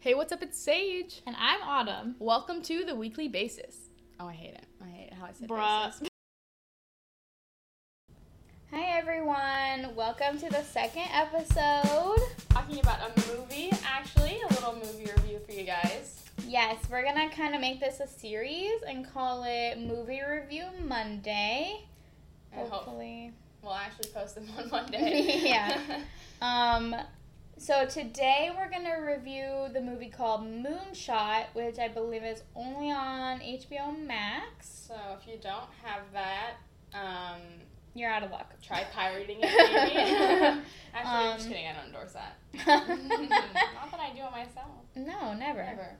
Hey, what's up? It's Sage. And I'm Autumn. Welcome to the weekly basis. Oh, I hate it. I hate how I said Bruh. basis. Hi everyone. Welcome to the second episode. Talking about a movie, actually, a little movie review for you guys. Yes, we're gonna kind of make this a series and call it Movie Review Monday. I hope Hopefully. we'll actually post them on Monday. Yeah. Um, so today we're gonna review the movie called Moonshot, which I believe is only on HBO Max. so if you don't have that, um, You're out of luck. try pirating it, maybe. actually, I'm Um, just kidding. I don't endorse that. Not that I do it myself. no, never. Never.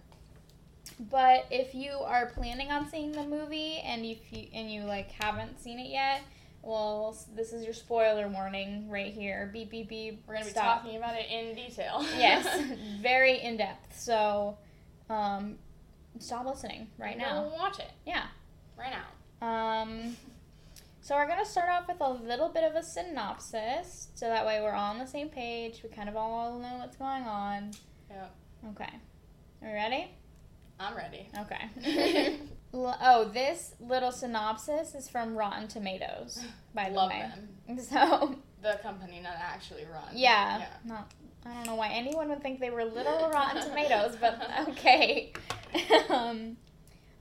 But if you are planning on seeing the movie and if you and you like haven't seen it yet, well, this is your spoiler warning right here. Beep beep beep. We're gonna be Stop. talking about it in detail. Yes, very in depth. So, um, stop listening right Go now. watch it Yeah. right now. Um, so we're gonna start off with a little bit of a synopsis, so that way we're all on the same page. We kind of all know what's going on. Yep. Okay. Are we ready? I'm ready. Okay. Oh, this little synopsis is from Rotten Tomatoes, by the Love way. them. So, The company not actually run. yeah, not. I don't know why anyone would think they were little Rotten Tomatoes, but okay. um,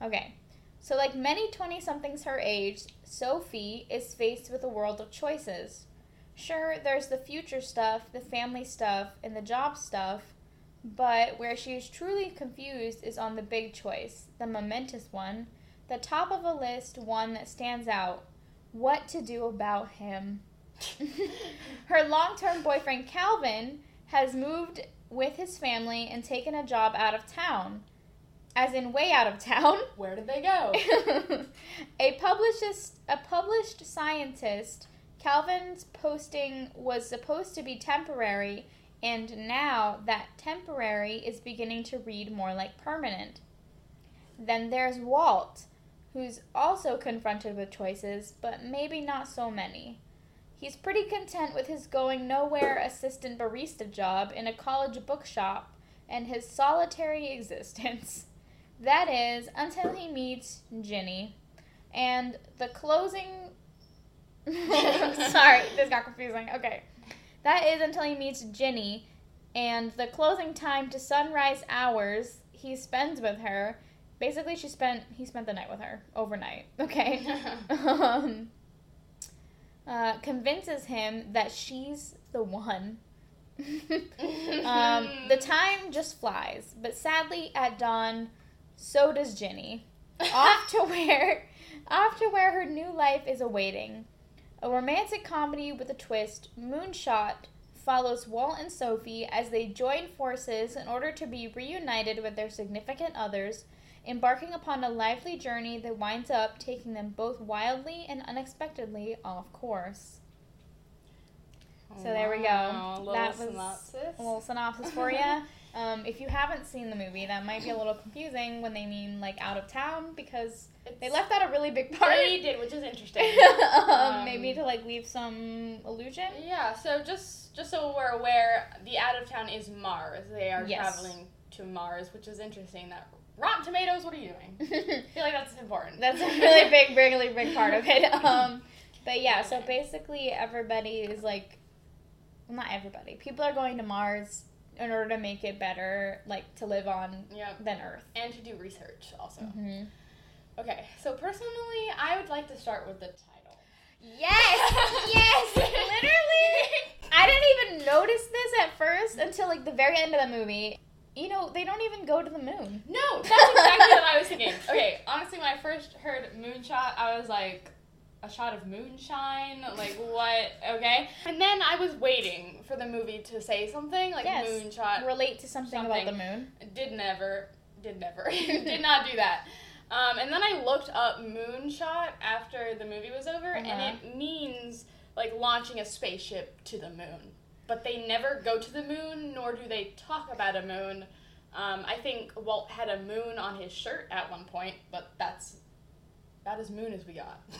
okay. So, like many 20 somethings her age, Sophie is faced with a world of choices. Sure, there's the future stuff, the family stuff, and the job stuff, but where she is truly confused is on the big choice, the momentous one, the top of a list, one that stands out what to do about him. Her long term boyfriend, Calvin, has moved with his family and taken a job out of town. As in, way out of town. Where did they go? a published a published scientist, Calvin's posting was supposed to be temporary, and now that temporary is beginning to read more like permanent. Then there's Walt, who's also confronted with choices, but maybe not so many. He's pretty content with his going nowhere assistant barista job in a college bookshop and his solitary existence. That is, until he meets Ginny. And the closing. Sorry, this got confusing. Okay. That is until he meets Ginny, and the closing time to sunrise hours he spends with her. Basically, she spent he spent the night with her overnight. Okay. um, uh, convinces him that she's the one. um, the time just flies, but sadly, at dawn, so does Ginny. Off to where, off to where her new life is awaiting. A romantic comedy with a twist, Moonshot follows Walt and Sophie as they join forces in order to be reunited with their significant others, embarking upon a lively journey that winds up taking them both wildly and unexpectedly off course. So there we go. Little That was synopsis. A little synopsis for you. Um, if you haven't seen the movie, that might be a little confusing when they mean like out of town because they left out a really big part. They did, which is interesting. um, Um, maybe to like leave some illusion. Yeah, so just just so we're aware, the out of town is Mars. They are Yes. traveling to Mars, which is interesting. That Rotten Tomatoes, what are you doing? I feel like that's important. That's a really big, really big part of it. Um, but yeah, so basically everybody is like, well, not everybody. People are going to Mars in order to make it better, like to live on Yep. than Earth. And to do research also. hmm Okay, so personally, I would like to start with the title. Yes, yes, literally. I didn't even notice this at first until like the very end of the movie. You know, they don't even go to the moon. No, that's exactly what I was thinking. Okay, honestly, when I first heard moonshot, I was like, a shot of moonshine? Like, what? Okay. And then I was waiting for the movie to say something, like Yes. moonshot. Relate to something, about the moon. Did never, did never, did not do that. Um, and then I looked up moonshot after the movie was over, Uh-huh. and it means like launching a spaceship to the moon. But they never go to the moon, nor do they talk about a moon. Um, I think Walt had a moon on his shirt at one point, but that's about as moon as we got.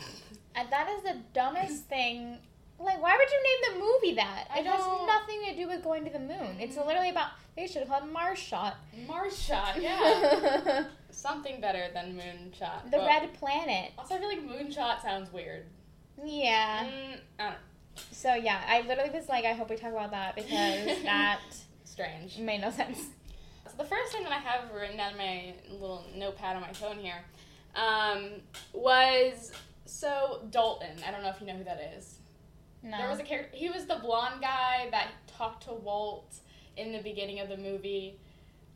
And that is the dumbest thing Like, why would you name the movie that? I it has don't- nothing to do with going to the moon. It's Mm. literally about. They should have called it Mars Shot. Mars shot, yeah. Something better than moonshot. the but- Red Planet. Also, I feel like moonshot sounds weird. Yeah. Mm, I don't. So yeah, I literally was like, I hope we talk about that because that Strange. made no sense. So the first thing that I have written down in my little notepad on my phone here um, was so Dalton. I don't know if you know who that is. No. There was a character. He was the blonde guy that talked to Walt in the beginning of the movie.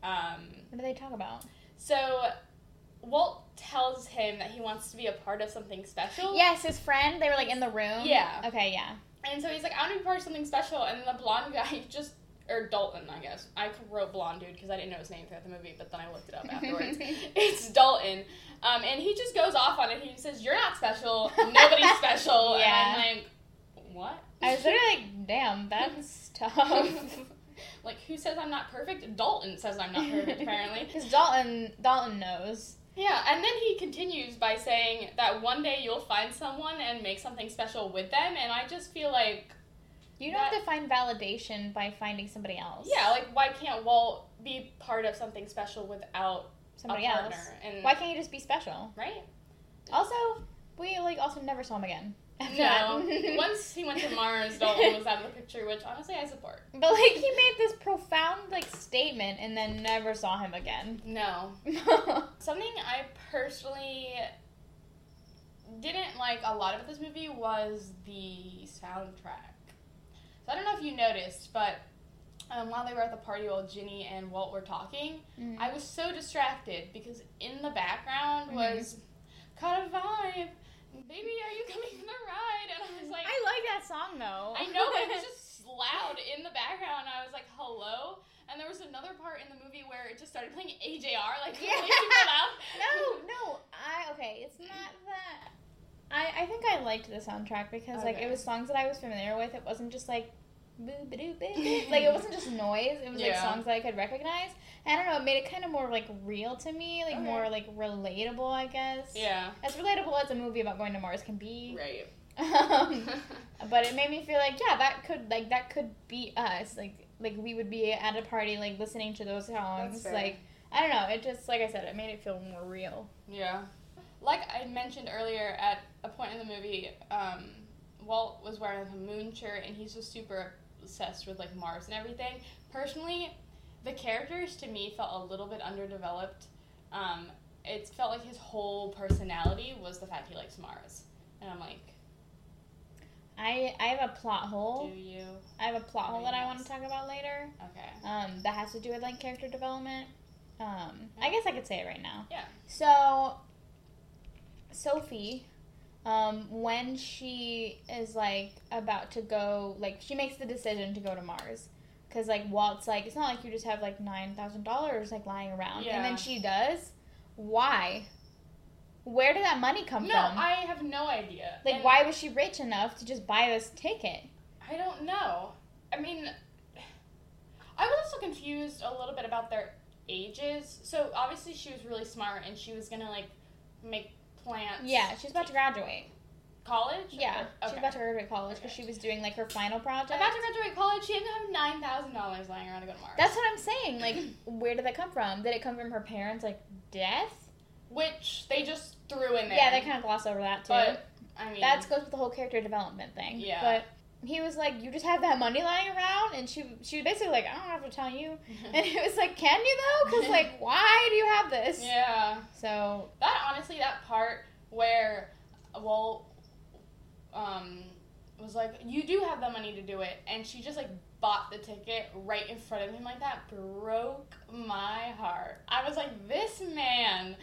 Um, what do they talk about? So Walt tells him that he wants to be a part of something special. Yes, his friend. They were like in the room. Yeah. Okay. Yeah. And so he's like, I want to be part of something special. And the blonde guy just, or Dalton, I guess. I wrote blonde dude because I didn't know his name throughout the movie, but then I looked it up afterwards. it's Dalton. Um, and he just goes off on it. He says, You're not special. Nobody's special. Yeah. And I'm like, What? I was literally like, damn, that's tough. Like, who says I'm not perfect? Dalton says I'm not perfect, apparently. Because Dalton, Dalton knows. Yeah, and then he continues by saying that one day you'll find someone and make something special with them. And I just feel like, You don't That- have to find validation by finding somebody else. yeah, like, why can't Walt be part of something special without somebody else. And Why can't you just be special? right? Also, we like also never saw him again. No. Once he went to Mars, Dalton was out of the picture, which honestly I support. But like he made this profound like statement and then never saw him again. No. Something I personally didn't like a lot about this movie was the soundtrack. So I don't know if you noticed, but um, while they were at the party while Ginny and Walt were talking, Mm. I was so distracted because in the background Mhm. was "Cut a vibe, baby, are you coming for the ride?" And I was like, I like that song though. I know, but it was just loud in the background. I was like, hello? And there was another part in the movie where it just started playing AJR, like, Yeah. really super loud. no, no. I okay. It's not that. I I think I liked the soundtrack because like it was songs that I was familiar with. It wasn't just like. Boo, ba, doo, like it wasn't just noise. It was like songs that I could recognize. I don't know. It made it kind of more like real to me, like Okay. more like relatable. I guess. Yeah. As relatable as a movie about going to Mars can be. Right. Um, but it made me feel like yeah, that could like that could be us. Like like we would be at a party like listening to those songs. Like I don't know. It just like I said, it made it feel more real. yeah. Like I mentioned earlier, at a point in the movie, um, Walt was wearing like a moon shirt, and he's just super obsessed with like Mars and everything. Personally, the characters to me felt a little bit underdeveloped. Um, it felt like his whole personality was the fact he likes Mars, and I'm like, I I have a plot hole. do you? I have a plot hole that I want to talk about later. Okay. Um, that has to do with like character development. Um, I guess I could say it right now. Yeah. So, Sophie, um, when she is like about to go, like she makes the decision to go to Mars, because like Walt's like, it's not like you just have like nine thousand dollars like lying around, and then she does. Why? Where did that money come No, from? No, I have no idea. like, And why was she rich enough to just buy this ticket? I don't know. I mean, I was also confused a little bit about their ages. So obviously she was really smart and she was gonna like make plants. Yeah, she's about to graduate. college. Yeah, Or- she's about to graduate college because Okay. she was doing like her final project. About to graduate college. She didn't have nine thousand dollars lying around to go to Mars. That's what I'm saying. Like, where did that come from? Did it come from her parents' like death? which they just threw in there. Yeah, they kind of gloss over that too. But I mean, that goes with the whole character development thing. Yeah. But he was like, "You just have that money lying around," and she she was basically like, "I don't have to tell you." And he was like, "Can you though? Because like, why do you have this?" yeah. So That honestly, that part where Walt um, was like, "You do have the money to do it," and she just like bought the ticket right in front of him like that broke my heart. I was like, "This man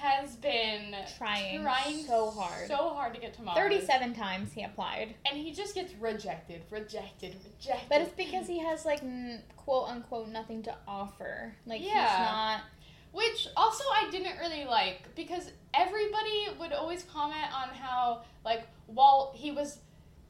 has been trying, trying so hard. so hard to get to Mars, Thirty-seven times he applied, and he just gets rejected, rejected, rejected." but it's because he has like n- quote unquote nothing to offer. Like he's Yeah. not. Which also I didn't really like because everybody would always comment on how like Walt he was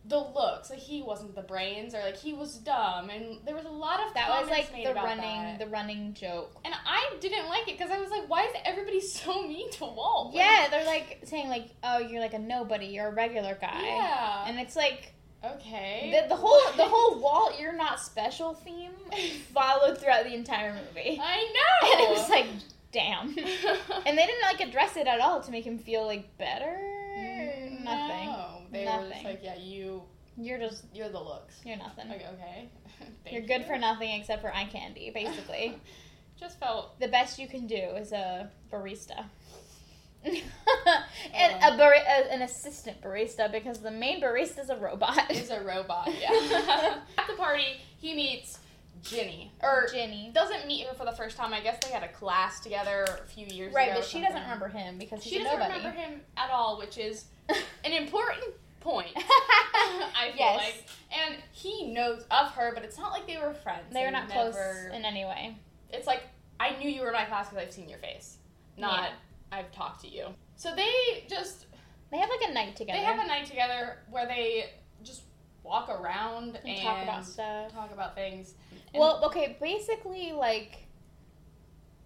the looks like he wasn't the brains or like he was dumb and there was a lot of That was like the running that. the running joke. and I didn't like it because I was like why is everybody so mean to Walt Like, Yeah, they're like saying like, "Oh, you're like a nobody. You're a regular guy." yeah And it's like, Okay. The, the whole the whole Walt you're not special theme followed throughout the entire movie. I know. And it was like, damn. And they didn't like address it at all to make him feel like better. Nothing. Were just like, yeah, you, You're just you're the looks. you're nothing. Like, okay. You're good you. for nothing except for eye candy, basically. Just felt. the best you can do is a barista. and Uh. a, bar- a an assistant barista because the main barista is a robot. Is a robot. Yeah. At the party, he meets Ginny, or Ginny. doesn't meet her for the first time. I guess they had a class together a few years Right, ago. Right, but she doesn't remember him because he's She a doesn't nobody. remember him at all, which is an important point. I feel Yes. like, and he knows of her, but it's not like they were friends. they were not close in any way. It's like I knew you were in my class because I've seen your face, not Yeah. I've talked to you. So they just They have like a night together they have a night together where they just walk around and, and talk about stuff. talk about things. And- Well, okay, basically, like,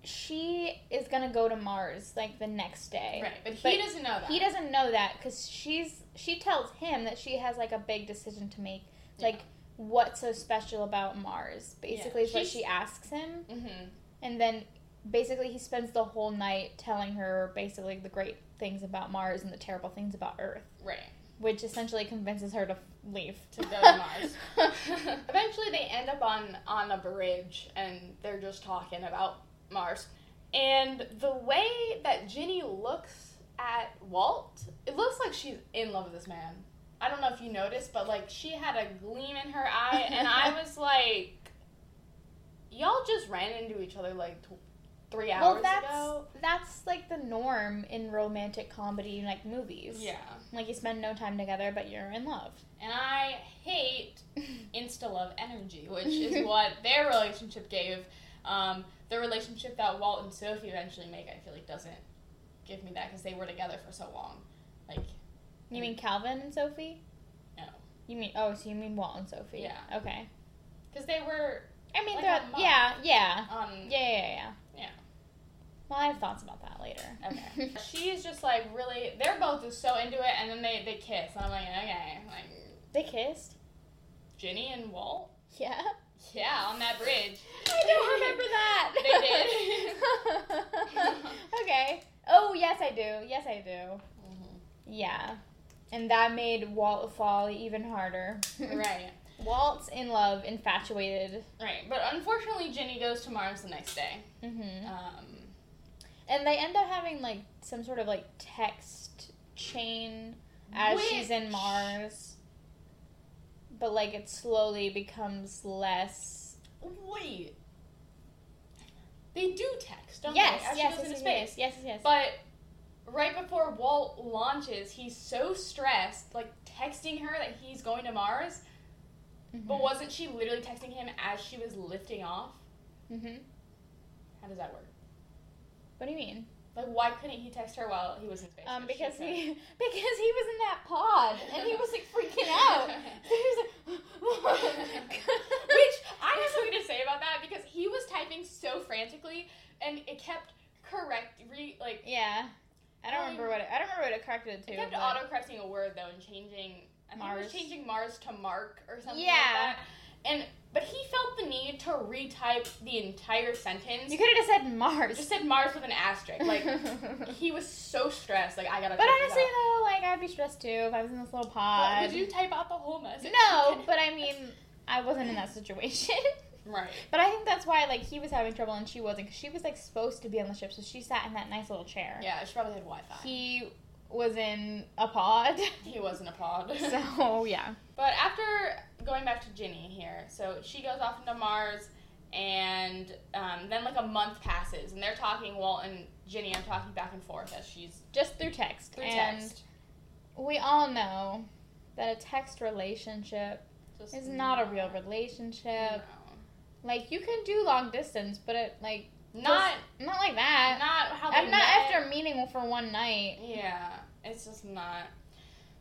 she is gonna go to Mars like the next day. right, but he doesn't know that. He doesn't know that because she's she tells him that she has like a big decision to make, Yeah. like what's so special about Mars. Basically, is what she asks him, hmm and then basically he spends the whole night telling her basically the great things about Mars and the terrible things about Earth, Right. which essentially convinces her to leave to go to Mars. Eventually, they end up on on a bridge, and they're just talking about Mars. And the way that Ginny looks at Walt, it looks like she's in love with this man. I don't know if you noticed, but like she had a gleam in her eye, and I was like, "Y'all just ran into each other like three hours well, that's ago." that's like the norm in romantic comedy like movies. Yeah, Like you spend no time together, but you're in love. and I hate insta love energy, which is what their relationship gave. Um, the relationship that Walt and Sophie eventually make, I feel like doesn't give me that because they were together for so long. Like, You mean Calvin and Sophie? No. You mean oh, so you mean Walt and Sophie? Yeah. Okay. because they were I mean, Like yeah, yeah, um, yeah, yeah, yeah. Yeah. Well, I have thoughts about that later. Okay. She's just like really. They're both just so into it, and then they they kiss. And I'm like, okay, like they kissed. Ginny and Walt. Yeah. Yeah, on that bridge. I don't remember that. They did. okay. Oh yes, I do. Yes, I do. Yeah. And that made Walt fall even harder. Right. Walt's in love, infatuated. Right. But unfortunately, Ginny goes to Mars the next day. Mm-hmm. Um, And they end up having like some sort of like text chain as she's in Mars. But like it slowly becomes less. wait. They do text, don't yes, they? As she yes, goes yes, into yes, space. yes, yes, yes. But right before Walt launches, he's so stressed, like texting her that he's going to Mars. Mhm. But wasn't she literally texting him as she was lifting off? Mhm. How does that work? What do you mean? Like, why couldn't he text her while he was in space? Um, because he because he was in that pod and he was like freaking out. So he was like, Which I have something to say about that because he was typing so frantically and it kept correct, re, like, yeah. I don't Um, remember what it, I don't remember what it corrected it to. it kept auto correcting a word though and changing. I think it Mars. was changing Mars to Mark or something Yeah. like that. And but he felt the need to retype the entire sentence. You could have just said Mars. just said Mars with an asterisk. Like he was so stressed. Like I gotta. But honestly, though, like I'd be stressed too if I was in this little But pod. would you type out the whole message? No, but I mean, I wasn't in that situation. right. but I think that's why like he was having trouble and she wasn't, because she was like supposed to be on the ship, so she sat in that nice little chair. Yeah, she probably had Wi-Fi. He was in a pod. He was in a pod. so yeah. But after going back to Ginny here, so she goes off into Mars, and um, then like a month passes, and they're talking. Walt and Ginny are talking back and forth as she's Just through text. through and text. we all know that a text relationship Just is not a real relationship. No. Like you can do long distance, but it like Not not like that. not how I'm not met. after meeting for one night. Yeah, it's just not.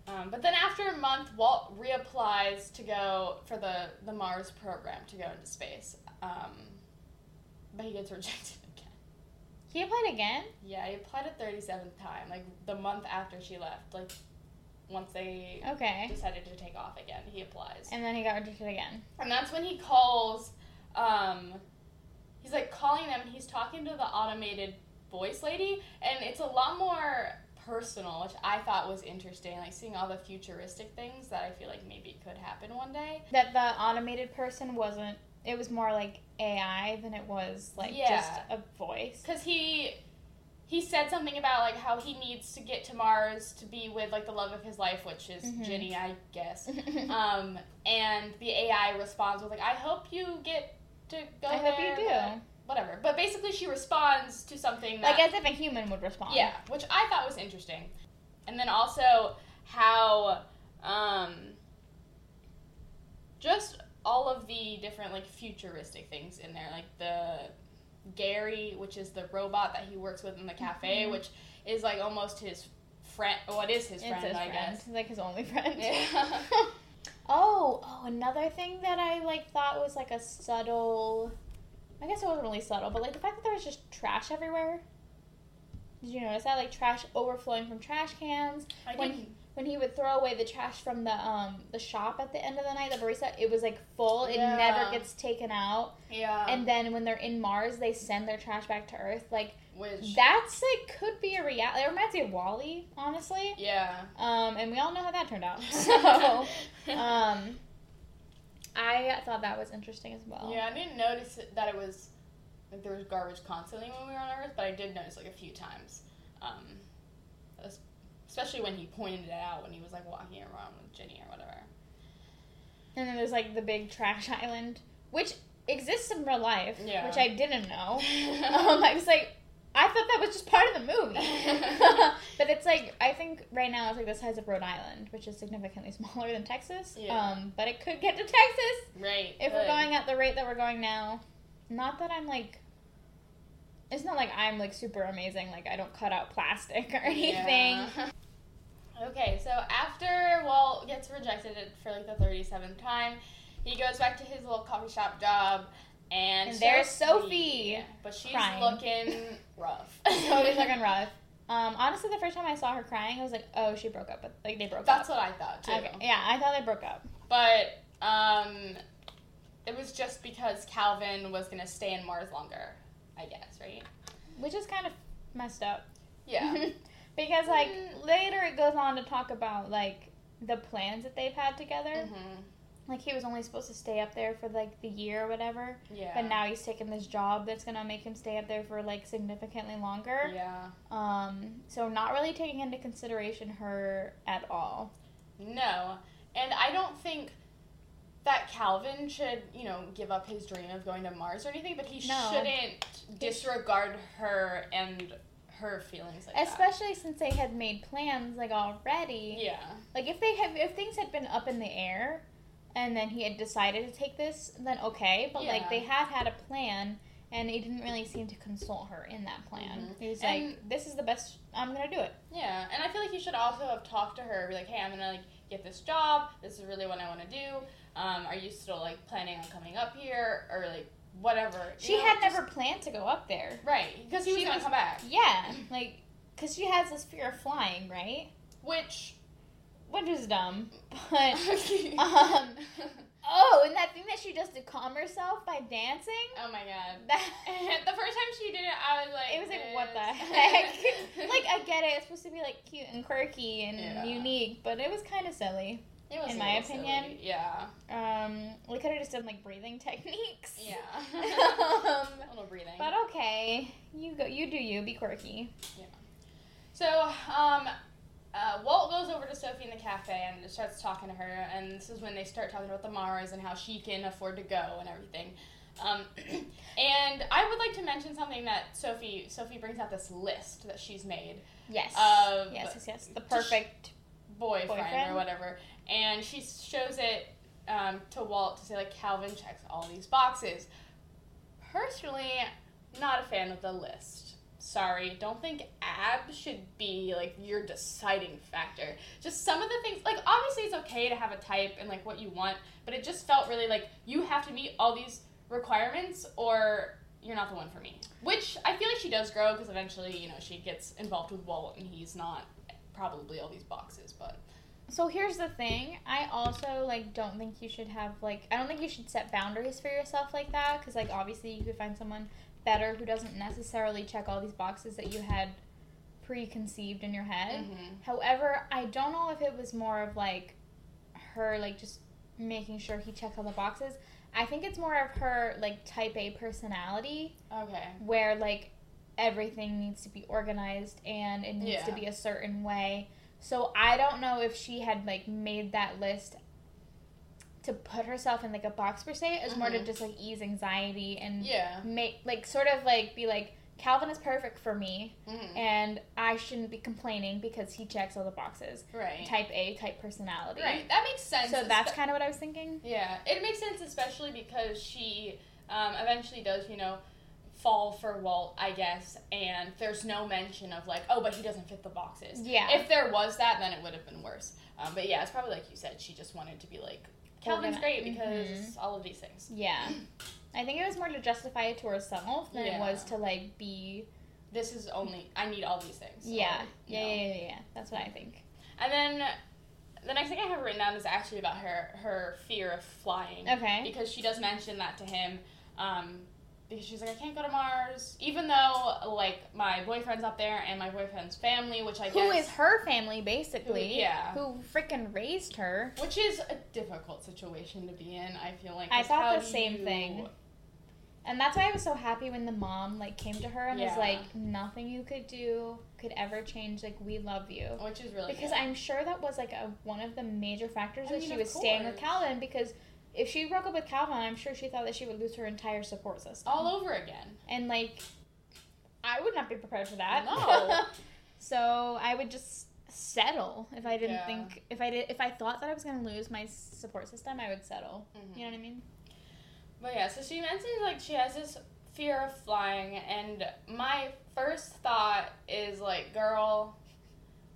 Um, but then after a month, Walt reapplies to go for the, the Mars program to go into space. Um, but he gets rejected again. He applied again. Yeah, he applied a 37th time, like the month after she left. Like, once they Okay. decided to take off again. He applies. And then he got rejected again. And that's when he calls, um, he's like calling them, he's talking to the automated voice lady, and it's a lot more personal, which I thought was interesting, like seeing all the futuristic things that I feel like maybe could happen one day. That the automated person wasn't. It was more like AI than it was like Yeah. just a voice. Because he. He said something about like how he needs to get to Mars to be with like the love of his life, which is Mhm. Ginny, I guess. um, and the AI responds with like, "I hope you get to go I there." hope you do. Whatever, but basically she responds to something that Like as if a human would respond. Yeah, which I thought was interesting. And then also how um just all of the different like futuristic things in there, like the Gary, which is the robot that he works with in the cafe, Mhm. which is like almost his friend. What is his It's friend? his I friend. guess. Like his only friend. Yeah. oh, oh, another thing that I like thought was like a subtle. I guess it wasn't really subtle, but like the fact that there was just trash everywhere. Did you notice that? Like trash overflowing from trash cans. I When didn't- when he would throw away the trash from the um the shop at the end of the night, the barista, it was like full. It Yeah. never gets taken out. yeah, and then when they're in Mars, they send their trash back to Earth. Like which that's like could be a reality. It reminds me of WALL-E, honestly. yeah. Um, and we all know how that turned out. So, um, I thought that was interesting as well. Yeah, I didn't notice that it was like there was garbage constantly when we were on Earth, but I did notice like a few times, um, especially when he pointed it out when he was like walking around with Ginny or whatever. And then there's like the big trash island, which exists in real life, Yeah. which I didn't know. um, I was like, I thought that was just part of the movie. but it's like I think right now it's like the size of Rhode Island, which is significantly smaller than Texas. Yeah. Um, but it could get to Texas right. if we're going at the rate that we're going now. Not that I'm like. It's not like I'm like super amazing. Like I don't cut out plastic or anything. Yeah. okay, so after Walt gets rejected for like the thirty seventh time, he goes back to his little coffee shop job. And, And there's Sophie but she's crying. looking rough. Totally looking rough. Um, honestly, the first time I saw her crying, I was like, "Oh, she broke up." But like they broke That's up. That's what I thought too. Okay, yeah, I thought they broke up. But um, it was just because Calvin was gonna stay in Mars longer, I guess, right? which is kind of messed up. Yeah. because like Mm. later it goes on to talk about like the plans that they've had together. hmm Like he was only supposed to stay up there for like the year or whatever, Yeah. but now he's taken this job that's gonna make him stay up there for like significantly longer. Yeah. Um, so not really taking into consideration her at all. No, and I don't think that Calvin should, you know, give up his dream of going to Mars or anything, but he No. shouldn't disregard her and her feelings like that. Especially since they had made plans like already. Yeah. Like if they have if things had been up in the air and then he had decided to take this, then okay. But like they had had a plan and he didn't really seem to consult her in that plan. Mhm. He was And- like, This is the best I'm gonna do it. Yeah, and I feel like you should also have talked to her, be like, "Hey, I'm gonna like get this job. This is really what I want to do. Um, are you still like planning on coming up here or like whatever?" She You know, had just- never planned to go up there. right because he was she gonna was- come back, Yeah, like because she has this fear of flying, right? which Which is dumb, but um, oh, and that thing that she does to calm herself by dancing. oh my god. That the first time she did it, I was like, It was like, what the heck? like, I get it. It's supposed to be like cute and quirky and Yeah. unique, but it was kind of silly. It was in my opinion. silly. yeah, Um, we could have just done like breathing techniques. yeah, um, a little breathing. but okay, you go. You do you. Be quirky. Yeah. So, um, uh, Walt goes over to Sophie in the cafe and starts talking to her, and this is when they start talking about the Mars and how she can afford to go and everything. Um, and I would like to mention something that Sophie Sophie brings out this list that she's made Yes. Of- yes. Yes. Yes. The perfect. boyfriend, Boyfriend? or whatever, and she shows it um, to Walt to say like Calvin checks all these boxes. Personally, not a fan of the list. Sorry, don't think abs should be like your deciding factor. Just some of the things, like obviously it's okay to have a type and like what you want, but it just felt really like you have to meet all these requirements or you're not the one for me. Which I feel like she does grow because eventually, you know, she gets involved with Walt and he's not probably all these boxes, but So here's the thing. I also like don't think you should have like I don't think you should set boundaries for yourself like that because like obviously you could find someone better who doesn't necessarily check all these boxes that you had preconceived in your head. Mhm. However, I don't know if it was more of like her like just making sure he checked all the boxes. I think it's more of her like type A personality Okay. where like everything needs to be organized and it needs to be a certain way. So I don't know if she had like made that list to put herself in like a box per se. It was more to Mhm. just like ease anxiety and Yeah. make like sort of like be like Calvin is perfect for me Mhm. and I shouldn't be complaining because he checks all the boxes. Right. Type A type personality. Right. That makes sense. So that's kind of what I was thinking. Yeah, it makes sense, especially because she um, eventually does, you know, fall for Walt, I guess, and there's no mention of like, oh, but he doesn't fit the boxes. Yeah. If there was that, then it would have been worse. Um, but yeah, it's probably like you said, she just wanted to be like, Calvin's great because Mhm. all of these things. Yeah. I think it was more to justify it to herself than it was to like be This is only I need all these things. Yeah. Yeah, yeah, yeah, yeah. That's what I think. And then the next thing I have written down is actually about her her fear of flying. Okay. because she does mention that to him um, because she's like i can't go to mars even though like my boyfriend's up there and my boyfriend's family which i Who guess is her family basically? Who- yeah. Who freaking raised her? which is a difficult situation to be in i feel like I thought the same do thing. And that's why I was so happy when the mom like came to her and was like, "Nothing you could do could ever change. Like we love you." which is really Because good. I'm sure that was like a, one of the major factors I that mean, she was staying with. Calvin. Because if she broke up with Calvin, I'm sure she thought that she would lose her entire support system. all over again And like, I would not be prepared for that. No. so I would just settle if I didn't Yeah. think if I did if I thought that I was gonna lose my support system, I would settle. Mhm. You know what I mean? But yeah, so she mentions like she has this fear of flying, and my first thought is like, girl,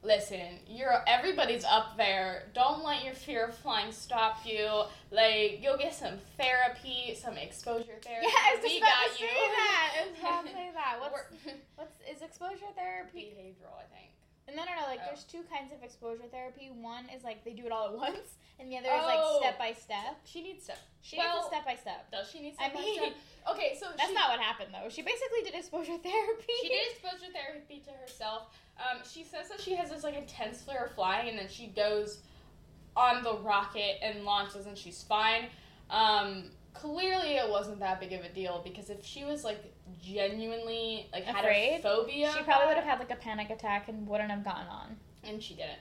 listen, you're everybody's up there. Don't let your fear of flying stop you. Like, you'll get some therapy, some exposure therapy. Yeah, I was we just about got to you. say that. I say that. What's what's is exposure therapy? behavioral, I think. And no, no, no. Like, Oh. there's two kinds of exposure therapy. One is like they do it all at once, and the other is like Oh. step by step. She needs step. She Well, needs a step by step. Does she need I step by mean, step? Okay, so That's she, not what happened though. She basically did exposure therapy. She did exposure therapy to herself. Um, she says that she has this like intense fear of flying, and then she goes on the rocket and launches, and she's fine. Um, clearly, it wasn't that big of a deal because if she was like genuinely like had Afraid? a phobia, She probably would have had like a panic attack and wouldn't have gotten on. and she didn't.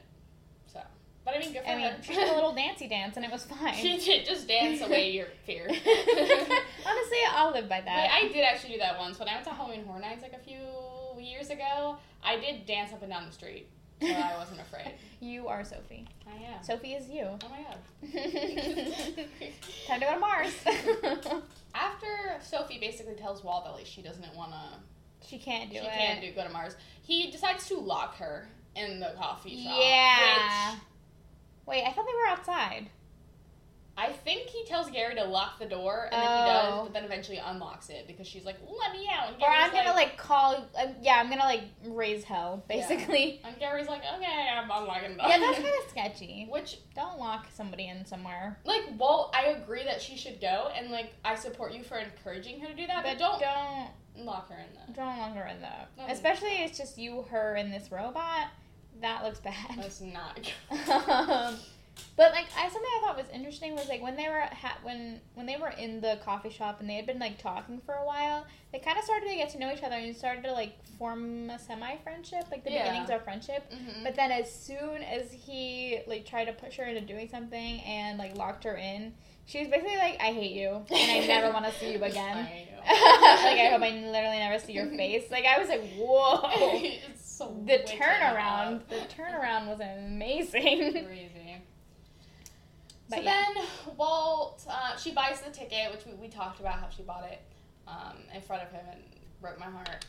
So, but I mean, good for I mean, her. she did a little dancey dance and it was fine. she did just dance away your fear. Honestly, I'll live by Wait, that. I did actually do that once when I went to Halloween Horror Nights like a few years ago. I did dance up and down the street, so I wasn't afraid. you are Sophie. I am. Sophie is you. Oh my god. Time to go to Mars. After Sophie basically tells Walt that like she doesn't want to, she can't do she it. can't do go to Mars. He decides to lock her in the coffee shop. Yeah. Which Wait, I thought they were outside. I think he tells Gary to lock the door, and then he Oh. does, but then eventually unlocks it because she's like, "Let me out." And Or I'm gonna like call. Uh, yeah, I'm gonna like raise hell, Yeah. basically. And Gary's like, "Okay, I'm unlocking the door." Yeah, that's kind of sketchy. Which, Don't lock somebody in somewhere. like, well, I agree that she should go, and like, I support you for encouraging her to do that, but, But don't, don't lock her in there. don't lock her in. No. Especially it's just you, her, and this robot. That looks bad. That's not good. um, but like I something I thought was interesting was like when they were ha- when when they were in the coffee shop and they had been like talking for a while, they kind of started to get to know each other and started to like form a semi friendship, like the Yeah. beginnings of friendship. Mhm. But then as soon as he like tried to push her into doing something and like locked her in, she was basically like, "I hate you and I never want to see you again." I like I hope I literally never see your face. Like I was like, "Whoa." it's so The turnaround, up. the turnaround was amazing. Crazy. But so yeah. then Walt, uh, she buys the ticket, which we, we talked about how she bought it um, in front of him and broke my heart.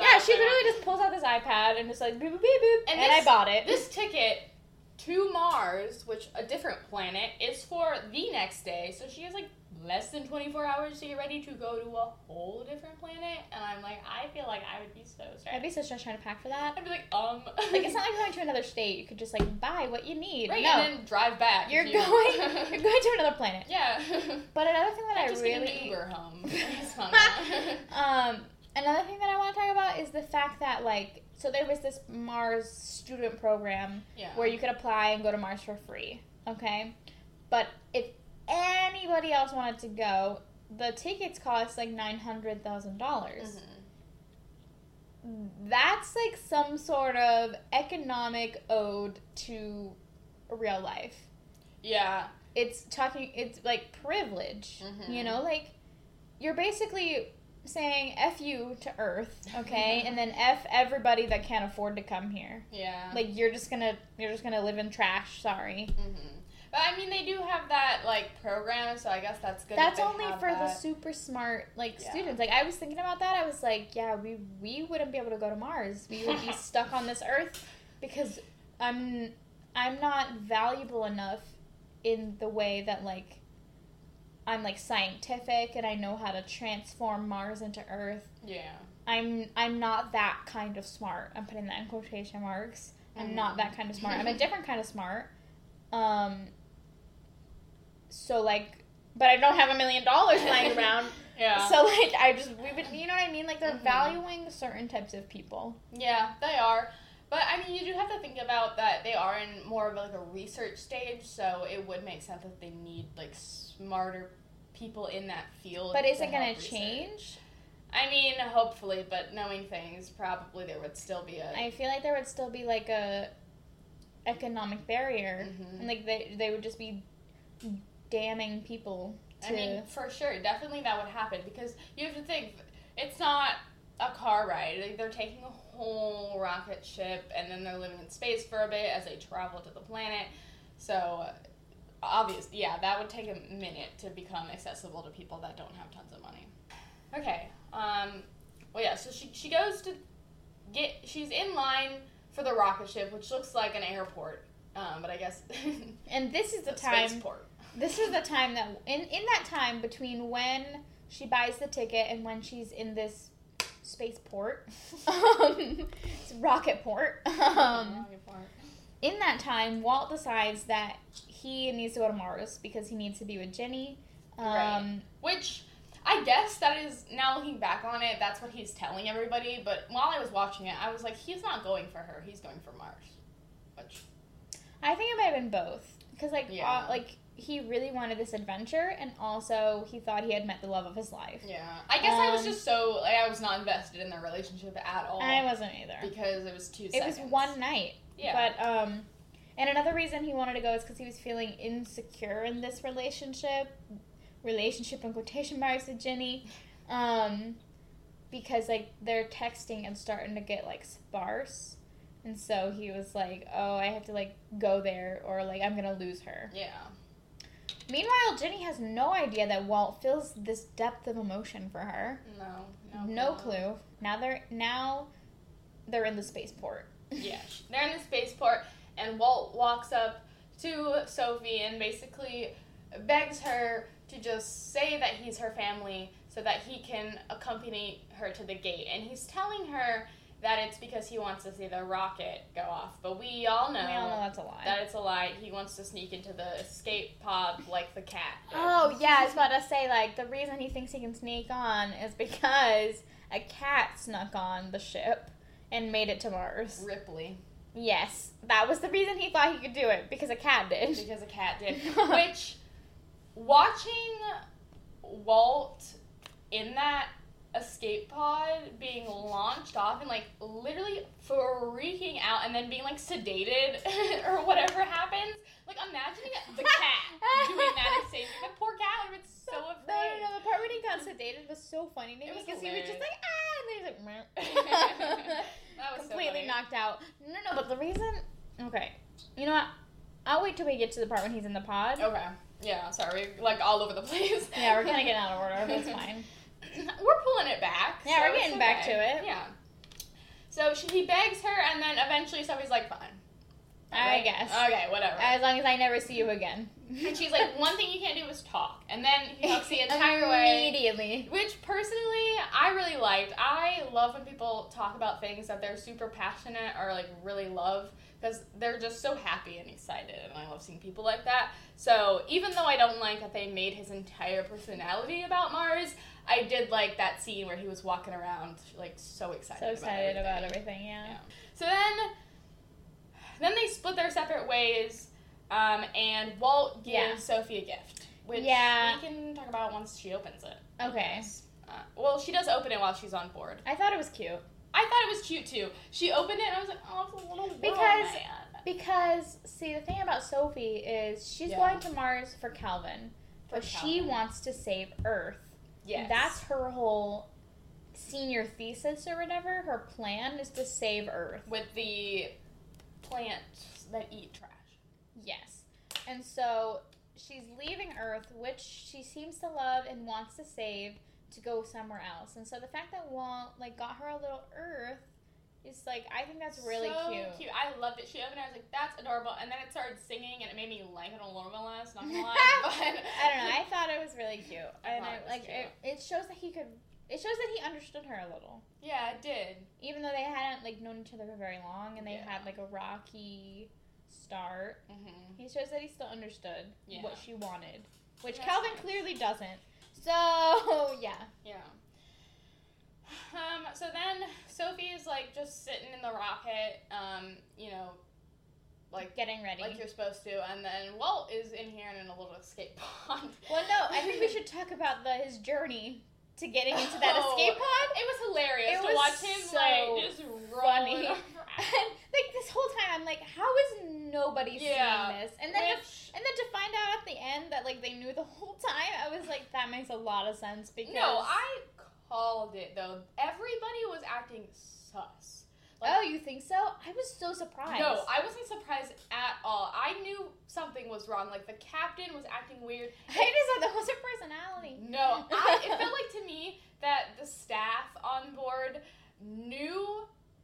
Yeah, she literally just pulls out this iPad and just like boop boop boop boop, and, And I bought it. This ticket to Mars, which a different planet, is for the next day. So she has like less than 24 hours to get ready to go to a whole different planet. And I'm like, I feel like I would be so stressed. I'd be so stressed trying to pack for that. I'd be like, um. Like it's not like going to another state. You could just like buy what you need. right, no, and then drive back. you're you- going. You're going to another planet. yeah. But another thing that I just get really an Uber home. Um, another thing that I want to talk about is the fact that like so there was this Mars student program yeah. where you could apply and go to Mars for free. Okay, but if anybody else wanted to go, the tickets cost like nine hundred thousand dollars. Mhm. That's like some sort of economic ode to real life. Yeah. It's talking. It's like privilege. Mhm. You know, like you're basically saying "f you" to Earth, okay, and then "f" everybody that can't afford to come here. Yeah. Like you're just gonna you're just gonna live in trash. Sorry. hmm But I mean, they do have that like program, so I guess that's good. That's that only for the super smart like Yeah. students. Like I was thinking about that. I was like, yeah, we we wouldn't be able to go to Mars. We would be stuck on this Earth because I'm I'm not valuable enough in the way that like I'm like scientific and I know how to transform Mars into Earth. Yeah. I'm I'm not that kind of smart. I'm putting that in quotation marks. I'm not that kind of smart. I'm a different kind of smart. Um so like but I don't have a million dollars lying around. Yeah. So like I just we would you know what I mean? Like they're Mhm. valuing certain types of people. Yeah, they are. But I mean, you do have to think about that they are in more of like a research stage, so it would make sense that they need like smarter people in that field. But is to it gonna change? I mean, hopefully, but knowing things, probably there would still be a. I feel like there would still be like a economic barrier. Mhm. And like they they would just be damning people to I mean, for sure, definitely that would happen because you have to think it's not a car ride. Like, they're taking a whole rocket ship and then they're living in space for a bit as they travel to the planet. So, obvious, yeah, that would take a minute to become accessible to people that don't have tons of money. Okay. Um. Well, yeah. So she she goes to get. She's in line for the rocket ship, which looks like an airport. Um, but I guess and this is the a time spaceport. This is the time that in in that time between when she buys the ticket and when she's in this spaceport um it's rocket port um in that time walt decides that he needs to go to mars because he needs to be with ginny um Right. Which I guess that is now looking back on it, that's what he's telling everybody. But while I was watching it, I was like, he's not going for her. He's going for Mars. Which i think it might have been both because like Yeah. uh, like he really wanted this adventure and also he thought he had met the love of his life yeah, I guess I was Um, just so like I was not invested in their relationship at all i wasn't either because it was two. it seconds. was one night Yeah. But um, and another reason he wanted to go is because he was feeling insecure in this relationship, relationship in quotation marks with Ginny, um, because like they're texting and starting to get like sparse, and so he was like, oh, I have to like go there or like I'm gonna lose her. yeah. Meanwhile, Ginny has no idea that Walt feels this depth of emotion for her. No. No clue. Now they're now they're in the spaceport. yeah, they're in the spaceport, and Walt walks up to Sophie and basically begs her to just say that he's her family so that he can accompany her to the gate. And he's telling her that it's because he wants to see the rocket go off. But we all know, we all know that's a lie. that it's a lie. He wants to sneak into the escape pod like the cat. did. Oh yeah, I was about to say like the reason he thinks he can sneak on is because a cat snuck on the ship and made it to Mars. Ripley. Yes, that was the reason he thought he could do it because a cat did. because a cat did. Which, watching Walt in that escape pod being launched off and like literally freaking out and then being like sedated or whatever happens, like imagining the cat doing that and saving The poor cat would have been so No, afraid. no, no. The part when he got sedated was so funny to It me because he was just like ah, and then he's like meh. That was so completely funny. knocked out. No, no, but the reason. Okay, you know what? I'll wait till we get to the part when he's in the pod. Okay. Yeah, sorry, we're like all over the place. Yeah, we're kind of getting out of order, but it's fine. we're pulling it back. Yeah, so we're getting back to it. Yeah. So she, he begs her, and then eventually Sophie's like, "Fine." I guess. Okay, whatever. As long as I never see you again. and she's like, one thing you can't do is talk. And then he talks the entire way. Immediately. Which personally, I really liked. I love when people talk about things that they're super passionate or like really love because they're just so happy and excited. And I love seeing people like that. So even though I don't like that they made his entire personality about Mars, I did like that scene where he was walking around like so excited. So excited about about everything. everything, yeah. Yeah. So then, then they split their separate ways, um, and Walt gives Yeah. Sophie a gift, which Yeah. we can talk about once she opens it. Okay. Uh, well, she does open it while she's on board. I thought it was cute. I thought it was cute too. She opened it and I was like, oh, it's a little Because- man. Because, see, the thing about Sophie is she's Yeah. going to Mars for Calvin, For but she wants to save Earth. Yes, that's her whole senior thesis or whatever. Her plan is to save Earth. with the plants that eat trash. Yes. And so she's leaving Earth, which she seems to love and wants to save to go somewhere else. And so the fact that Walt like got her a little Earth is like I think that's really so cute. I loved it. She opened it. I was like, that's adorable. And then it started singing, and it made me like it a little bit less. Not gonna lie, but I don't know. I thought it was really cute, and I, like cute. it, it shows that he could. It shows that he understood her a little, yeah, it did. even though they hadn't like known each other for very long, and they Yeah. had like a rocky start. Mm-hmm. He shows that he still understood Yeah. what she wanted, which Calvin nice. clearly doesn't. So yeah, Yeah. Um, so then Sophie is like just sitting in the rocket, um, you know, like getting ready. like you're supposed to, and then Walt is in here and in a little escape pod. well, no, I think we should talk about the his journey to getting into that Oh, escape pod. It was hilarious It to was watch him so like just funny. rolling. And like this whole time, I'm like, how is nobody Yeah. seeing this? And then to And then to find out at the end that like they knew the whole time, I was like, that makes a lot of sense because no, I called it though. Everybody was acting sus. like- oh, you think so? I was so surprised. No, I wasn't surprised at all. I knew something was wrong. Like the captain was acting weird. I just thought that was her personality. No, I, it felt like to me that the staff on board knew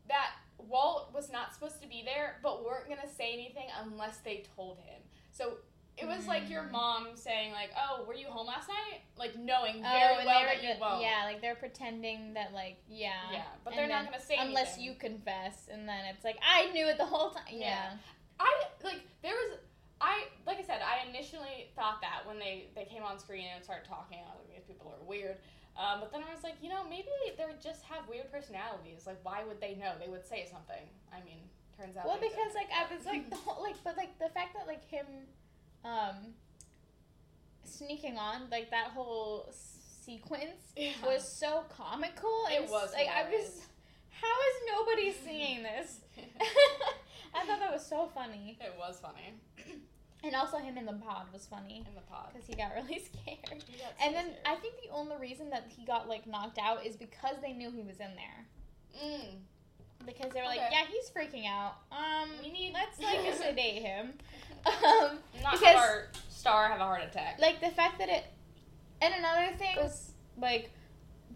that Walt was not supposed to be there, but weren't gonna say anything unless they told him. So it was like your Mm. mom saying like, "Oh, were you home last night?" Like knowing Oh, very well they were that you won't. yeah, like they're pretending that like yeah, Yeah, but they're not gonna say unless anything. you confess, and then it's like I knew it the whole time. Yeah, Yeah. I like there was I like I said I initially thought that when they they came on screen and started talking, I was like these people are weird. Um, but then I was like, you know, maybe they just have weird personalities. Like, why would they know? They would say something. I mean, turns out. well, because like I was like the whole like, but like the fact that like him, um, sneaking on like that whole sequence Yeah. was so comical. It and was like I was. How is nobody seeing this? I thought that was so funny, it was funny and also him in the pod was funny in the pod. because he got really scared. Got And then scared. I think the only reason that he got like knocked out is because they knew he was in there. Mm. Because they were like, yeah, he's freaking out. Um, We need- let's like sedate him. Um, not because- have our star have a heart attack. like the fact that it, and another thing was like,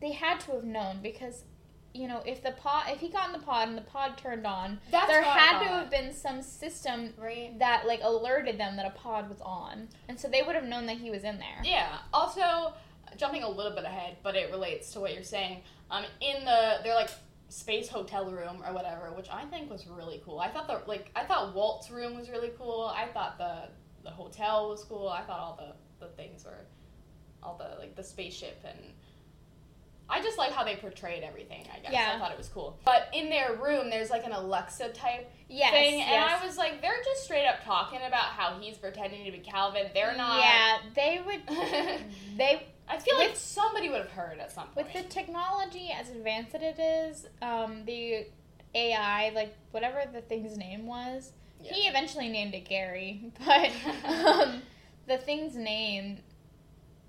they had to have known because, you know, if the pod, if he got in the pod and the pod turned on, That's there had to have been some system right. that like alerted them that a pod was on, and so they would have known that he was in there. Yeah. Also, jumping a little bit ahead, but it relates to what you're saying. Um, in the they're like space hotel room or whatever, which I think was really cool. I thought the like I thought Walt's room was really cool. I thought the the hotel was cool. I thought all the the things were all the like the spaceship and. I just like how they portrayed everything, I guess. Yeah. I thought it was cool. But in their room, there's like an Alexa type Yes, thing, and. I was like, they're just straight up talking about how he's pretending to be Calvin. They're not. Yeah, they would. they I feel like somebody would have heard at some point. with the technology as advanced as it is, um, the AI, like whatever the thing's name was, Yeah. he eventually named it Gary, but um, the thing's name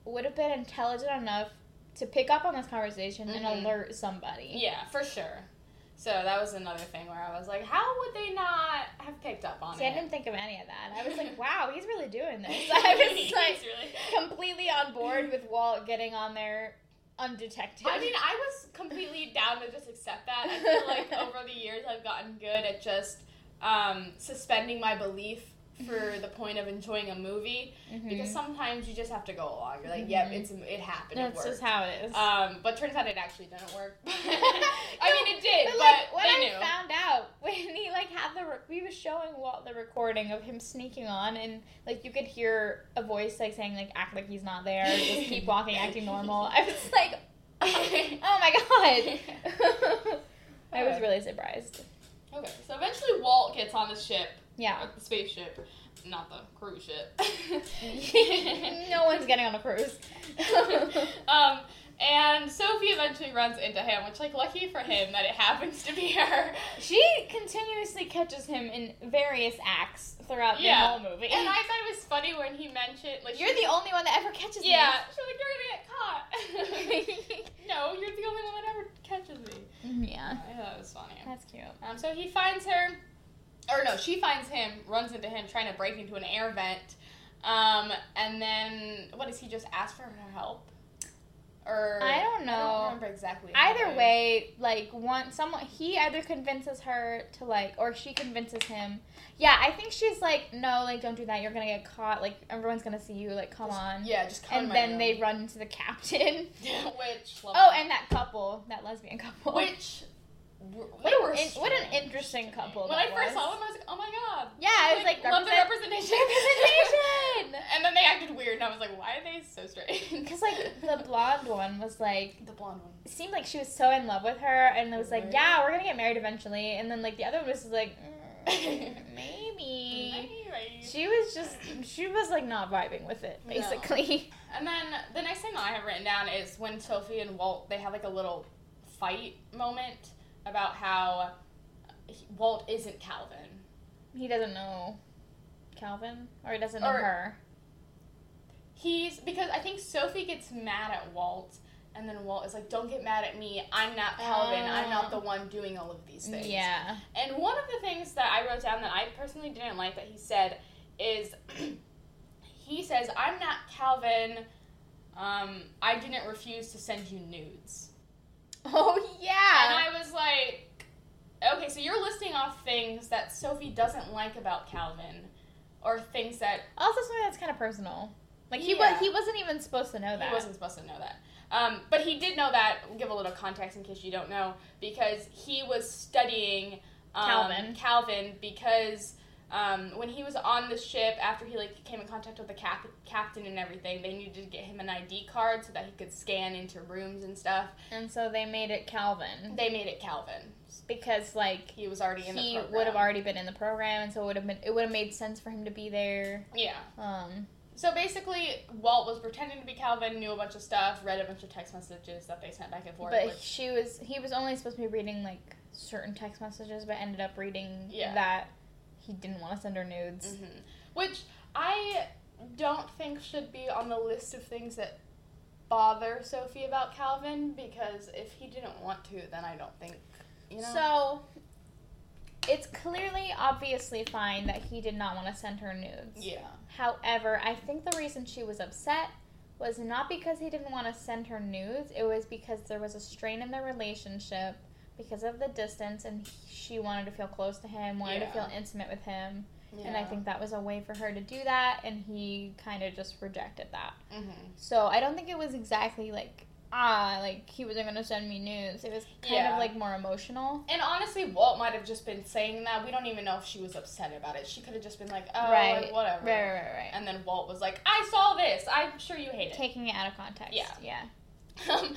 would have been intelligent enough to pick up on this conversation Mhm. and alert somebody. yeah, for sure. So that was another thing where I was like, how would they not have picked up on See, I didn't think of any of that. I was like, wow, he's really doing this. I was like really- completely on board with Walt getting on there undetected. I mean, I was completely down to just accept that. I feel like over the years I've gotten good at just um, suspending my belief for the point of enjoying a movie because Mhm. sometimes you just have to go along. You're like, yep, Mhm. it's it happened. That's it just how it is. Um, but turns out it actually didn't work. I mean, it did, But, but, like what I knew. found out when he like had the re- we was showing Walt the recording of him sneaking on and like you could hear a voice like saying like act like he's not there, just keep walking, acting normal. I was like, oh my god. I was really surprised. okay, so eventually Walt gets on the ship, Yeah. the spaceship, not the cruise ship. no one's getting on a cruise. um, and Sophie eventually runs into him, which, like, lucky for him that it happens to be her. She continuously catches him in various acts throughout Yeah. the whole movie. And I thought it was funny when he mentioned, like, You're the only one that ever catches me. yeah, she's like, you're gonna get caught. no, you're the only one that ever catches me. yeah. I thought it was funny. That's cute. Um, so he finds her, or no, she finds him, runs into him, trying to break into an air vent. Um, and then, what does he just ask for her help? Or I don't know. I don't remember exactly. Either it- way, like one someone he either convinces her to like or she convinces him. Yeah, I think she's like, no, like don't do that. You're gonna get caught. Like everyone's gonna see you. Like come Just- on. Yeah, just come And then room. they run into the captain. which Oh, and that couple, that lesbian couple. which they were in- what an interesting couple. When I first was. saw them, I was like, oh my god. Yeah, I was like, love the representation. representation. and then they acted weird, and I was like, why are they so strange? Because like the blonde one was like the blonde one. seemed like she was so in love with her, and it was like, Right. yeah, we're gonna get married eventually. And then like the other one was like, mm, maybe. Anyway. She was just she was like not vibing with it No. basically. And then the next thing that I have written down is when Sophie and Walt they have like a little fight moment about how Walt isn't Calvin. He doesn't know Calvin or he doesn't know Or- her. He's because I think Sophie gets mad at Walt, and then Walt is like, "Don't get mad at me. I'm not Calvin. I'm not the one doing all of these things." Yeah. And one of the things that I wrote down that I personally didn't like that he said is he says, I'm not Calvin. Um, I didn't refuse to send you nudes. Oh yeah. And. I was like, okay, so you're listing off things that Sophie doesn't like about Calvin, or things that Also something that's kind of personal. Like he Yeah. was he wasn't even supposed to know that. he wasn't supposed to know that. Um, but he did know that. We'll give a little context in case you don't know, because he was studying um, Calvin. Calvin because um, when he was on the ship, after he like came in contact with the cap- captain and everything, they needed to get him an ID card so that he could scan into rooms and stuff. And so they made it Calvin They made it Calvin. because like He was already in the he program. would have already been in the program and so it would have been it would have made sense for him to be there. Yeah. Um So basically, Walt was pretending to be Calvin, knew a bunch of stuff, read a bunch of text messages that they sent back and forth. but which- she was he was only supposed to be reading like certain text messages but ended up reading Yeah. that he didn't want to send her nudes. Mhm. Which I don't think should be on the list of things that bother Sophie about Calvin because if he didn't want to, then I don't think you know. So it's clearly obviously fine that he did not want to send her nudes. yeah. However, I think the reason she was upset was not because he didn't want to send her nudes, it was because there was a strain in their relationship because of the distance and he- she wanted to feel close to him, wanted Yeah. to feel intimate with him. And I think that was a way for her to do that and he kind of just rejected that. Mhm. So I don't think it was exactly like ah, like he wasn't gonna send me news. It was kind Yeah. of like more emotional. And honestly, Walt might have just been saying that. We don't even know if she was upset about it. She could have just been like, "Oh, right. like, whatever." Right, right, right, right. And then Walt was like, "I saw this. I'm sure you hate it." Taking it out of context. Yeah. Yeah.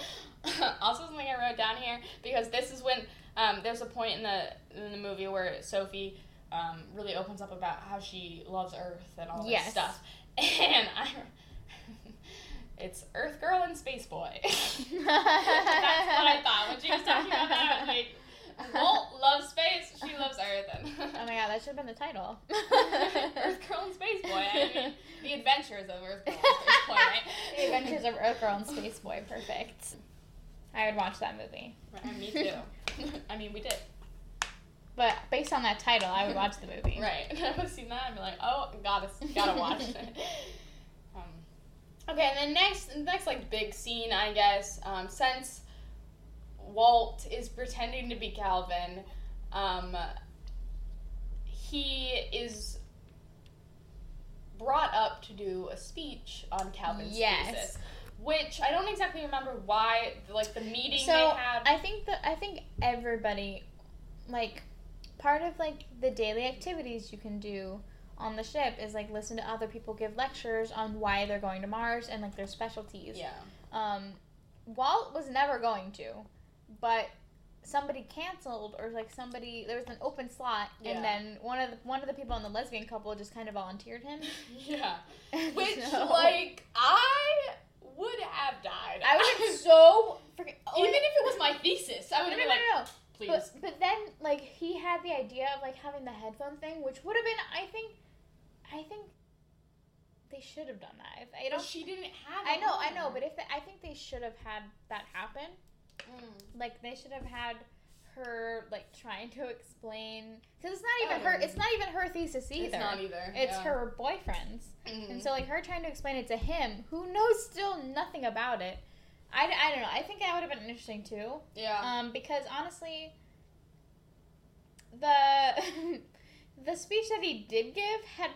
Also, something I wrote down here because this is when um, there's a point in the in the movie where Sophie um, really opens up about how she loves Earth and all Yes. this stuff, and I. It's Earth Girl and Space Boy. That's what I thought when she was talking about that. Like, Walt loves space, she loves Earth, and Oh my god, that should have been the title. Earth Girl and Space Boy. I mean, the adventures of Earth Girl and Space Boy, right? the Adventures of Earth Girl and Space Boy. Perfect. I would watch that movie. Right, me too. I mean, we did. But based on that title, I would watch the movie. Right. I would have seen that and be like, oh, gotta, gotta watch it. Um, okay, and then next, next like big scene, I guess, um, since Walt is pretending to be Calvin, um, he is brought up to do a speech on Calvin's Yes. thesis, which I don't exactly remember why, like the meeting So they had. I think that I think everybody, like, part of like the daily activities you can do on the ship is like listen to other people give lectures on why they're going to Mars and like their specialties. yeah, Um, Walt was never going to, but somebody canceled or like somebody there was an open slot Yeah. and then one of the one of the people in the lesbian couple just kind of volunteered him. yeah. Which, So- like, I would have died. I would have been so freaking even if it was my thesis, I would have no, been like, no, no. please. But, but then like he had the idea of like having the headphone thing, which would have been I think I think they should have done that. If I don't she didn't have. I know, I know, but if they, I think they should have had that happen. Mm. Like they should have had her like trying to explain because it's not even her. Oh. It's not even her thesis either. it's not either. It's yeah. her boyfriend's, Mhm. and so like her trying to explain it to him, who knows still nothing about it. I, I don't know. I think that would have been interesting too. yeah. Um, because honestly, the the speech that he did give had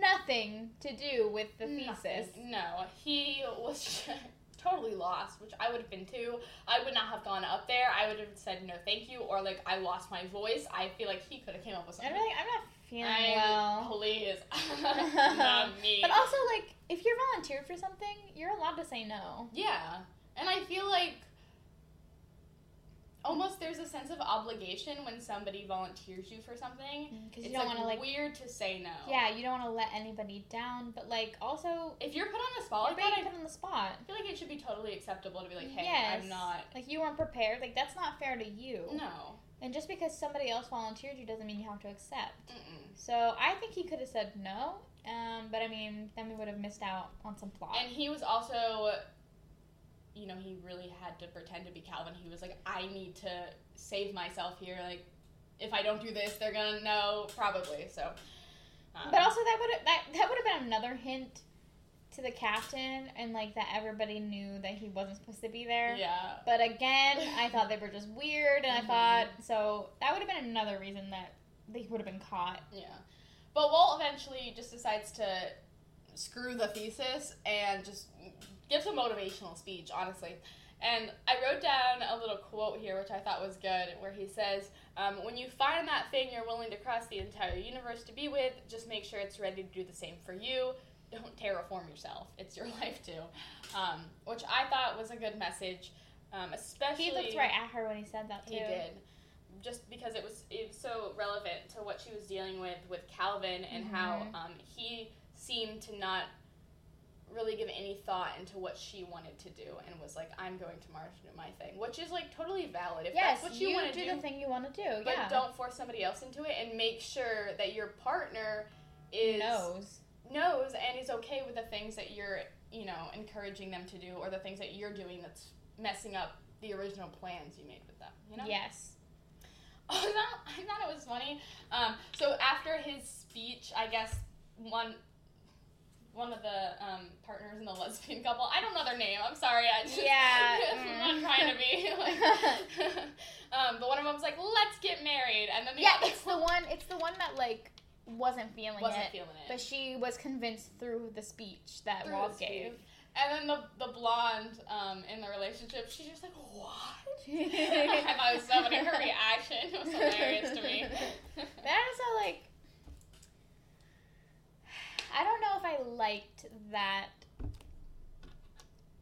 nothing to do with the thesis. Nothing. No, he was totally lost, which I would have been too. I would not have gone up there. I would have said no, thank you, or like I lost my voice. I feel like he could have came up with something. I'm really, I'm not feeling I- well. Please, not me. But also, like, if you're volunteered for something, you're allowed to say no. yeah, and I feel like almost there's a sense of obligation when somebody volunteers you for something. Because you don't like, want to, like, weird to say no. yeah, you don't want to let anybody down. But like, also, If you're put on the spot you're like that, put on the spot. i feel like it should be totally acceptable to be like, hey, yes, I'm not. Like, you weren't prepared. Like, that's not fair to you. No. And just because somebody else volunteered you doesn't mean you have to accept. Mm-mm. So I think he could have said no. Um, but I mean, then we would have missed out on some plot. And he was also, you know, he really had to pretend to be Calvin. He was like, I need to save myself here. Like, if I don't do this, they're gonna know probably. So. um, But also that would that that would have been another hint to the captain and like that everybody knew that he wasn't supposed to be there. Yeah. But again, I thought they were just weird, and Mhm. I thought so that would have been another reason that they would have been caught. Yeah. But Walt eventually just decides to screw the thesis and just gives a motivational speech, honestly. And I wrote down a little quote here, which I thought was good, where he says, um, When you find that thing you're willing to cross the entire universe to be with, just make sure it's ready to do the same for you. Don't terraform yourself. It's your life too. Um, which I thought was a good message, um, especially. He looked right at her when he said that too. He did. Just because it was it was so relevant to what she was dealing with with Calvin and how Mhm. um, he seemed to not really give any thought into what she wanted to do and was like, I'm going to Mars to do my thing, which is like totally valid. If Yes, that's what you, you want to do do, the thing you want to do. but yeah, don't force somebody else into it and make sure that your partner is knows. knows and is okay with the things that you're, you know, encouraging them to do or the things that you're doing that's messing up the original plans you made with them. You know? Yes. Oh, that, I thought it was funny. Um, so after his speech, I guess one one of the um, partners in the lesbian couple. I don't know their name. I'm sorry. I just, Yeah, I'm mm. not trying to be like. um, but one of them was like, "Let's get married," and then the Yeah, it's the one. It's the one that like wasn't feeling wasn't it, feeling it. but she was convinced through the speech that Through Walt gave. speech. And then the the blonde um, in the relationship, she's just like, "What?" I thought it was so funny. Her reaction was hilarious to me. That is a like. I don't know if I liked that.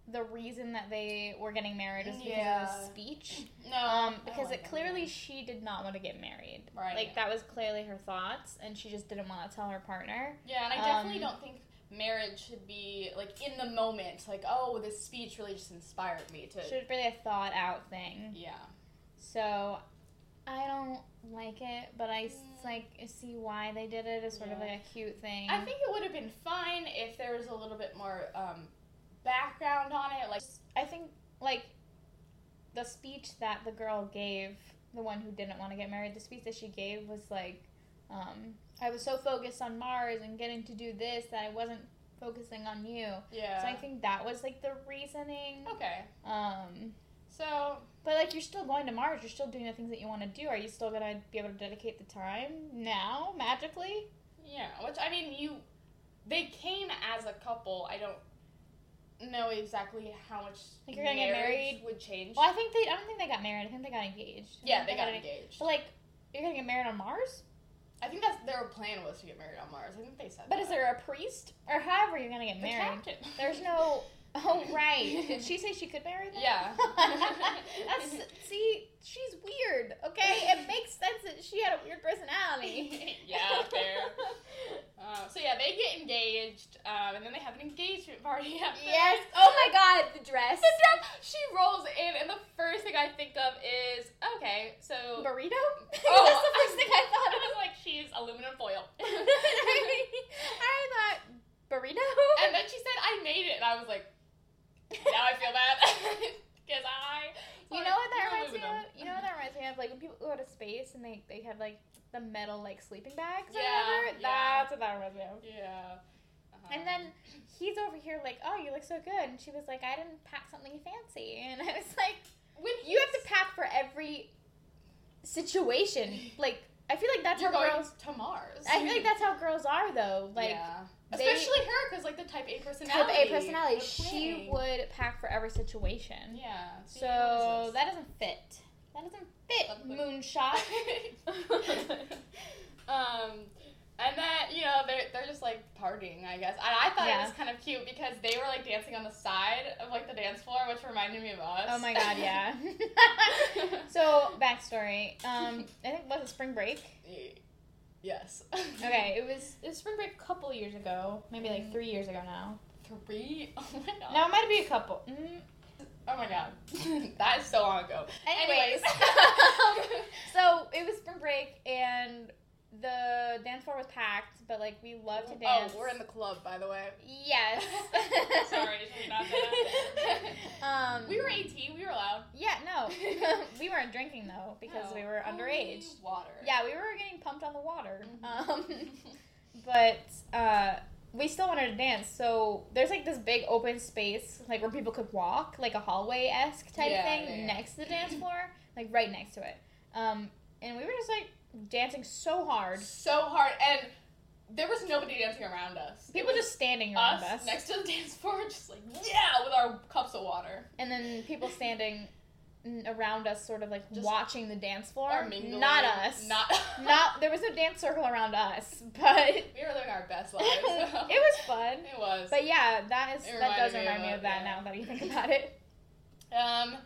The reason that they were getting married is because of the speech. no, Um, because like it clearly either. she did not want to get married. Right. Like that was clearly her thoughts, and she just didn't want to tell her partner. Yeah, and I definitely Um, don't think marriage should be like in the moment, like, oh, this speech really just inspired me to. Should really a thought out thing. yeah. So, I don't like it, but I Mm. like see why they did it as sort of like a cute thing. I think it would have been fine if there was a little bit more um, background on it. Like, I think like the speech that the girl gave, the one who didn't want to get married, the speech that she gave was like, um, I was so focused on Mars and getting to do this that I wasn't focusing on you. yeah. So I think that was like the reasoning. okay. Um, So But like you're still going to Mars, you're still doing the things that you want to do. Are you still gonna be able to dedicate the time now magically? yeah, which I mean, you they came as a couple. I don't know exactly how much Like, you're gonna get marriage married? would change. Well, I think they. I don't think they got married. I think they got engaged. I yeah, think they got en- engaged. But like, you're gonna get married on Mars. I think that's their plan was to get married on Mars. I think they said. But that. is there a priest or however you're gonna get married? There's no. Oh right. Did she say she could marry them? Yeah. That's see, she's weird. Okay, it makes sense that she had a weird personality. yeah, fair. Uh, so yeah, they get engaged, um, and then they have an engagement party after. yes. Oh my God, the dress. The dress. She rolls in, and the first thing I think of is okay. So Burrito. Oh, That's the first thing I I thought was like, she's aluminum foil. I thought burrito. and then she said, I made it, and I was like, now I feel bad because I. You know what that reminds me of? You know what that reminds me of? Like when people go to space and they, they have like the metal like sleeping bags or Yeah, whatever. yeah. That's what that reminds me of. Yeah. Uh-huh. And then he's over here like, oh, you look so good, and she was like, I didn't pack something fancy, and I was like, when you have to pack for every situation. Like I feel like that's you're how going girls. to Mars. I feel like that's how girls are though. Like yeah. They- Especially her, because like the type A personality. type. A personality, she would pack for every situation. Yeah. So what is this? that doesn't fit. That doesn't fit, Doesn't fit. moonshot. um, and then you know they're they're just like partying, I guess. And I thought Yeah. it was kind of cute because they were like dancing on the side of like the dance floor, which reminded me of us. oh my god, yeah. so backstory. Um, I think was it spring break? Yes. Okay, it was it was spring break a couple years ago, maybe like three years ago now. Three. Oh my god. No, it might be a couple. Mm. Oh my god. that is so long ago. Anyways, so it was spring break and the dance floor was packed, but like we love to dance. Oh, we're in the club, by the way. Yes. Sorry, should we not that? um, we were 18. We were allowed. Yeah, no, we weren't drinking though because No. we were underage. Only Water. Yeah, we were getting pumped on the water. Mhm. Um, but uh, we still wanted to dance, so there's like this big open space, like where people could walk, like a hallway esque type Yeah, thing, yeah, yeah. next to the dance floor, like right next to it. Um, and we were just like dancing so hard. so hard, and there was nobody dancing around us. People just standing around us, us, next to the dance floor, just like yeah, with our cups of water. and then people standing around us, sort of like Just- watching the dance floor. Not us. Not. Not there was no dance circle around us, but we were living our best lives. it was fun. It was. But yeah, that is that does me remind me of of that yeah. now that you think about it. Um,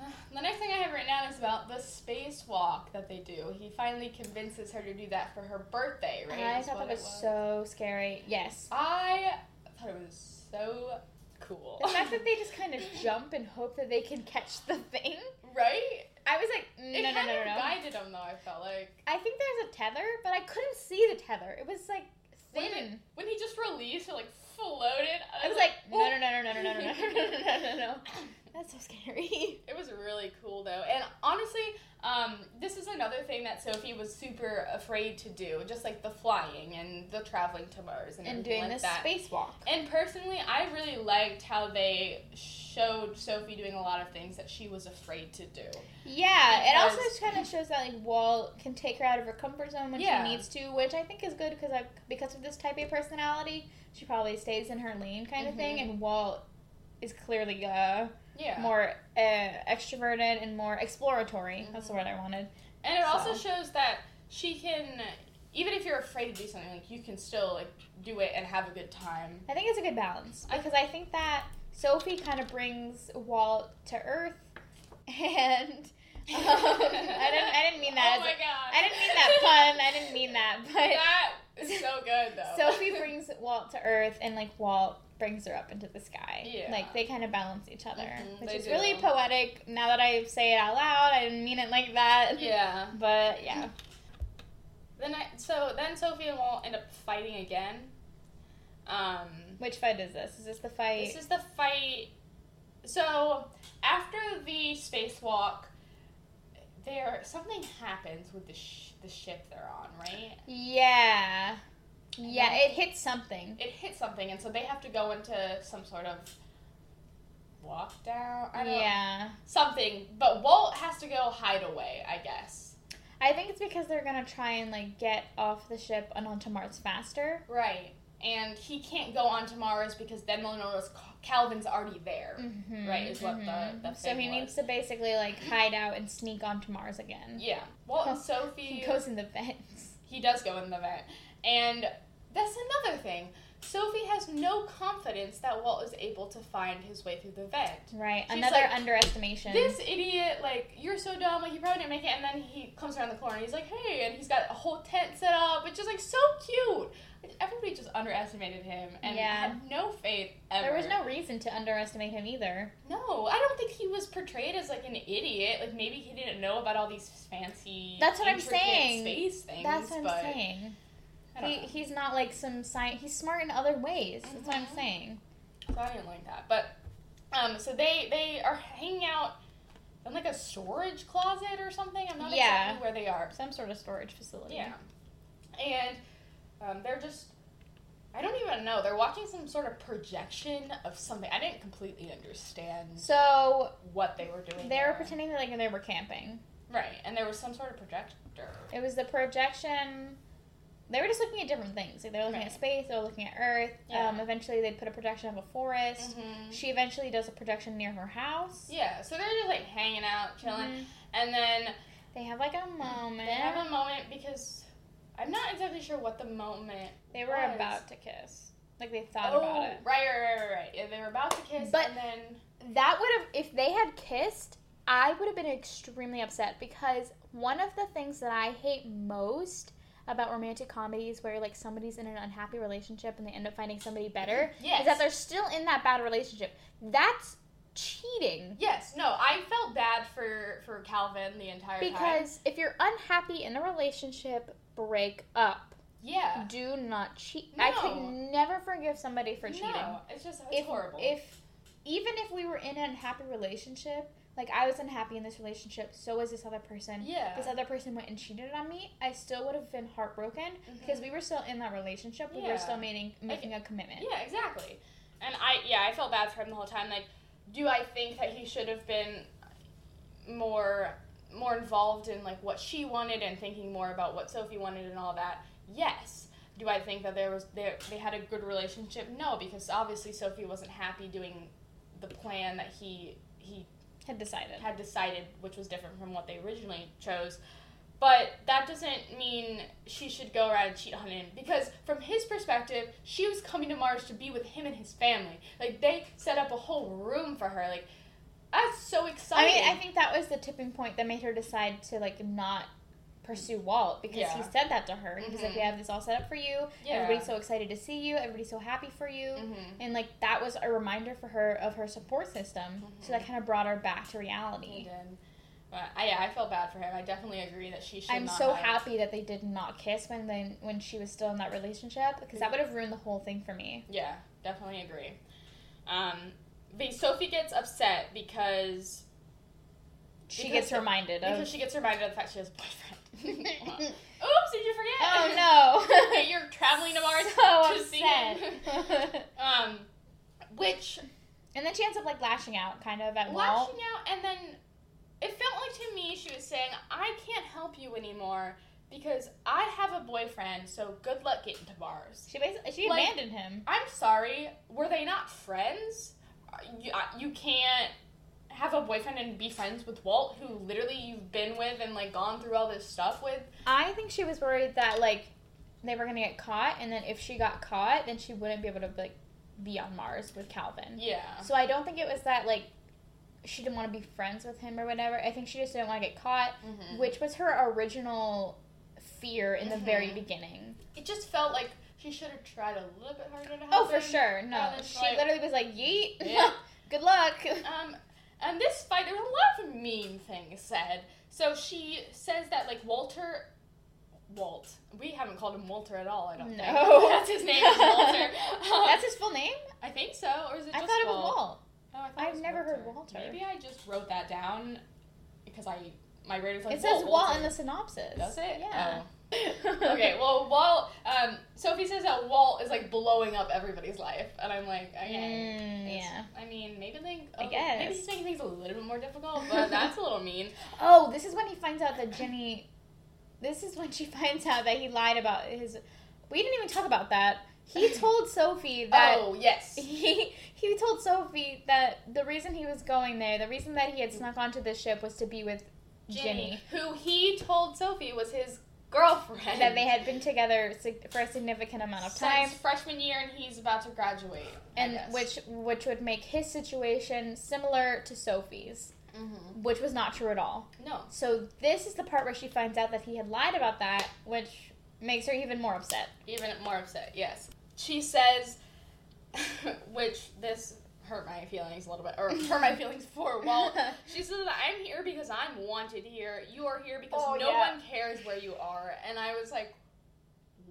the next thing I have written down is about the spacewalk that they do. He finally convinces her to do that for her birthday, right? I thought that it was, so scary. Yes. I thought it was so cool. The fact that they just kind of jump and hope that they can catch the thing. right? I was like, no, It no, no, kind no, no. guided him though. I felt like I think there's a tether, but I couldn't see the tether. It was like when, thin. it, when he just released, it like floated. I was like, no, no, no, no, no, no, no, no, no, no, no, no, no. That's so scary. It was really cool though, and honestly, um, this is another thing that Sophie was super afraid to do, just like the flying and the traveling to Mars and, And doing like that. spacewalk. And personally, I really liked how they showed Sophie doing a lot of things that she was afraid to do. Yeah, it also kind of shows that like Walt can take her out of her comfort zone when Yeah. she needs to, which I think is good because I because of this type A personality, she probably stays in her lane kind of thing, Mhm. and Walt is clearly uh Yeah. more uh, extroverted and more exploratory. That's the Mhm. word I wanted. And it also shows that she can, even if you're afraid to do something, like you can still like do it and have a good time. I think it's a good balance because I think that Sophie kind of brings Walt to Earth, and um, I didn't I didn't mean that. Oh my god! I didn't mean that pun. I didn't mean that, but that is so good though. Sophie brings Walt to Earth, and like Walt brings her up into the sky. Yeah. Like they kind of balance each other, Mhm, which is do. really poetic. Now that I say it out loud, I didn't mean it like that. yeah. But yeah. Then I, so then Sophie and Walt end up fighting again. Um, Which fight is this? Is this the fight? This is the fight. So after the spacewalk, there something happens with the sh- the ship they're on, right? yeah. Yeah, it hits something. It hits something, and so they have to go into some sort of walk down. I don't Yeah. something. But Walt has to go hide away, I guess. I think it's because they're gonna try and like get off the ship and onto Mars faster. Right. And he can't go onto Mars because then they'll notice Calvin's already there. Mm-hmm, Right, is what the- the So he was. needs to basically like hide out and sneak onto Mars again. Yeah. Walt and Sophie He goes in the vents. he does go in the vent. And that's another thing. Sophie has no confidence that Walt is able to find his way through the vent. Right. She's Another like, underestimation. This idiot, like, you're so dumb, like, you probably didn't make it. And then he comes around the corner and he's like, hey, and he's got a whole tent set up, which is, like, so cute. Everybody just underestimated him and Yeah. had no faith ever. there was no reason to underestimate him either. No, I don't think he was portrayed as, like, an idiot. Like, maybe he didn't know about all these fancy, That's what I'm saying. space things. That's what I'm saying. He, know. he's not like some science. He's smart in other ways. That's what I'm Mhm. saying. So I didn't like that. But um, so they they are hanging out in like a storage closet or something. I'm not Yeah. exactly where they are. Some sort of storage facility. Yeah, and um, they're just. I don't even know. They're watching some sort of projection of something. I didn't completely understand So what they were doing. they were there. pretending that like they were camping. Right, and there was some sort of projector. It was the projection. They were just looking at different things. Like they were looking Right. at space. They were looking at Earth. Yeah. Um, eventually, they put a projection of a forest. Mm-hmm. She eventually does a projection near her house. Yeah, so they're just like hanging out, chilling, Mhm. and then They have like a moment. they have a moment because I'm not exactly sure what the moment They were was. about to kiss. Like they thought oh, about it. Right, right, right, right. Yeah, they were about to kiss, But- and then That would have, if they had kissed, I would have been extremely upset because one of the things that I hate most about romantic comedies where like somebody's in an unhappy relationship and they end up finding somebody better yes, is that they're still in that bad relationship. That's cheating. yes, no, I felt bad for for Calvin the entire time. Because if you're unhappy in a relationship, break up. Yeah, Do not cheat. I could never forgive somebody for cheating. no, it's just it's if, horrible. If even if we were in an unhappy relationship, like I was unhappy in this relationship, so was this other person. yeah, This other person went and cheated on me. I still would have been heartbroken because we were still in that relationship. We Mm-hmm. Yeah. were still making making a commitment. yeah, exactly. And I yeah, I felt bad for him the whole time. Like, do I think that he should have been more more involved in like what she wanted and thinking more about what Sophie wanted and all that? Yes. Do I think that there was there they had a good relationship? No, because obviously Sophie wasn't happy doing the plan that he he Had decided. had decided, which was different from what they originally chose. But that doesn't mean she should go around and cheat on him because, from his perspective, she was coming to Mars to be with him and his family. Like they set up a whole room for her. Like that's so excited. I mean, I think that was the tipping point that made her decide to like not pursue Walt because he said that to her. He was like. "We have this all set up for you. yeah. Everybody's so excited to see you. Everybody's so happy for you." Mm-hmm. And like that was a reminder for her of her support system. So that kind of brought her back to reality. But I, yeah, I felt bad for him. I definitely agree that she should. I'm so have- happy that they did not kiss when they when she was still in that relationship because that would have ruined the whole thing for me. Yeah, definitely agree. Um, Sophie gets upset because She Because- gets reminded of. because she gets reminded of the fact she has a boyfriend. Oops, did you forget? oh no! You're traveling to Mars so to see him. Um, which and then she ends up like lashing out, kind of at Walt. lashing out, and then it felt like to me she was saying, "I can't help you anymore because I have a boyfriend. So good luck getting to Mars." She basically she Like- abandoned him. I'm sorry, were they not friends? You, uh, you can't have a boyfriend and be friends with Walt, who literally you've been with and like gone through all this stuff with. I think she was worried that like they were gonna get caught, and then if she got caught, then she wouldn't be able to like be on Mars with Calvin. Yeah. So I don't think it was that like she didn't want to be friends with him or whatever. I think she just didn't want to get caught, Mhm. which was her original fear in the very Mhm. beginning. It just felt like she should have tried a little bit harder to help Oh, for him. sure. No, she try- literally was like, "Yeet, Yeah. good luck." Um, and this fight, there were a lot of mean things said. So she says that like Walter, Walt. We haven't called him Walter at all. I don't think. No, That's his name. Walter. Um, That's his full name. I think so, or is it? I thought it was Walt? Walt. Oh, I thought I've it was never heard Walter. Maybe I just wrote that down because I my rating's like It says Walt Walt in the synopsis. Does it? Yeah. Oh. Okay, well, Walt. Um, Sophie says that Walt is like blowing up everybody's life, and I'm like, okay. Mm, yeah. I mean, maybe. I oh, guess. Maybe he's making things a little bit more difficult, but that's a little mean. Oh, this is when he finds out that Ginny. This is when she finds out that he lied about his. We didn't even talk about that. He told Sophie that. oh yes. He he told Sophie that the reason he was going there, the reason that he had snuck onto the ship was to be with Ginny. who he told Sophie was his girlfriend. That they had been together for a significant amount of time, since freshman year, and he's about to graduate. And which which would make his situation similar to Sophie's, Mhm. which was not true at all. No. So this is the part where she finds out that he had lied about that, which makes her even more upset. even more upset. Yes, she says, which this hurt my feelings a little bit, or hurt my feelings for Walt. She says that I'm here because I'm wanted here. You are here because Oh, no yeah. one cares where you are. And I was like,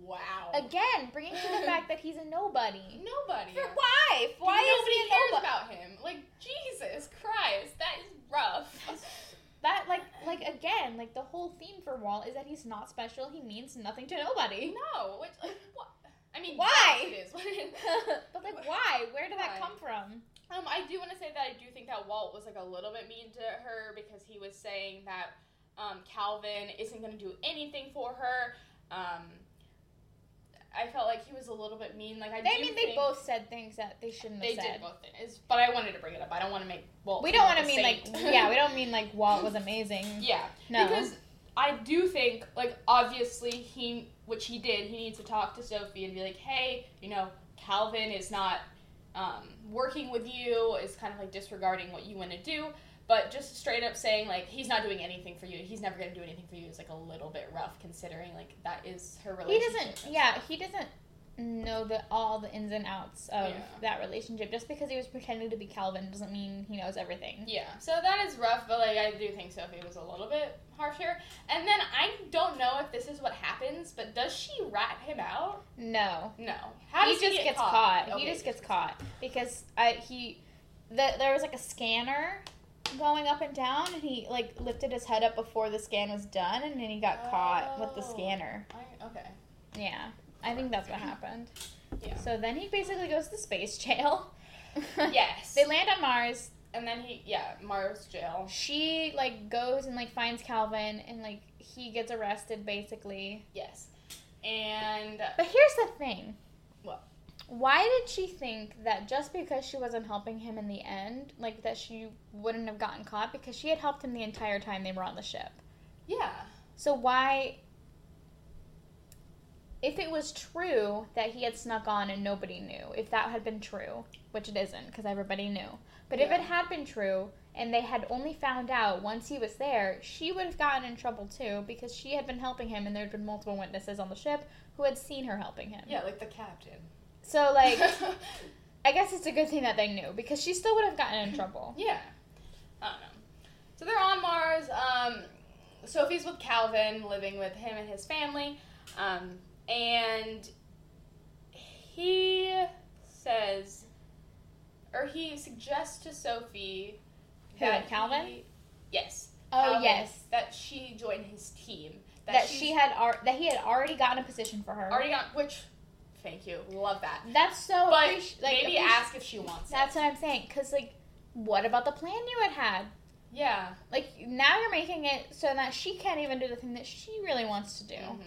wow. Again, bringing to the fact that he's a nobody. Nobody. For why? Why is Nobody cares nobody? about him. Like Jesus Christ, that is rough. That like like again, like the whole theme for Walt is that he's not special. He means nothing to nobody. no, which like what? I mean, Why? yes, it is. but like, why? Where did that come from? Um, I do want to say that I do think that Walt was like a little bit mean to her because he was saying that um, Calvin isn't going to do anything for her. Um, I felt like he was a little bit mean. Like I, They, I mean, they both said things that they shouldn't they have said. did both things, but I wanted to bring it up. I don't want to make Walt. We don't want to mean like yeah, we don't mean like Walt was amazing. yeah, No. because I do think like obviously he, which he did, he needs to talk to Sophie and be like, hey, you know, Calvin is not um, working with you, is kind of like disregarding what you want to do. But just straight up saying like he's not doing anything for you, he's never gonna do anything for you is like a little bit rough considering like that is her relationship. he doesn't. Yeah, he doesn't know the all the ins and outs of Yeah. that relationship. Just because he was pretending to be Calvin doesn't mean he knows everything. Yeah, so that is rough, but like I do think Sophie was a little bit harsh here. And then I don't know if this is what happens, but does she rat him out? No, No. How he does just get gets caught. Okay, He just gets caught because I he the, there was like a scanner going up and down, and he like lifted his head up before the scan was done, and then he got caught with the Oh. scanner. I, okay. Yeah, I think that's what happened. Yeah. So then he basically goes to space jail. Yes. they land on Mars. and then he, yeah, Mars jail. She like goes and like finds Calvin, and like he gets arrested basically. Yes. And But here's the thing. What? Why did she think that just because she wasn't helping him in the end, like that she wouldn't have gotten caught because she had helped him the entire time they were on the ship? yeah. So why if it was true that he had snuck on and nobody knew, if that had been true, which it isn't because everybody knew. But if it had been true and they had only found out once he was there, she would have gotten in trouble too because she had been helping him and there had been multiple witnesses on the ship who had seen her helping him. Yeah, like the captain. So like I guess it's a good thing that they knew because she still would have gotten in trouble. yeah. I don't know. So they're on Mars. Um, Sophie's with Calvin, living with him and his family. Um, and he says, or he suggests to Sophie Who, that Calvin? he- yes. Oh Calvin, yes. That she join his team. That, she's she had ar- that he had already gotten a position for her. already got. Which, thank you, love that. That's so But appreci- like, maybe appreci- ask if she wants That's it. what I'm saying. Cause like, what about the plan you had had? Yeah. Like now you're making it so that she can't even do the thing that she really wants to do. hmm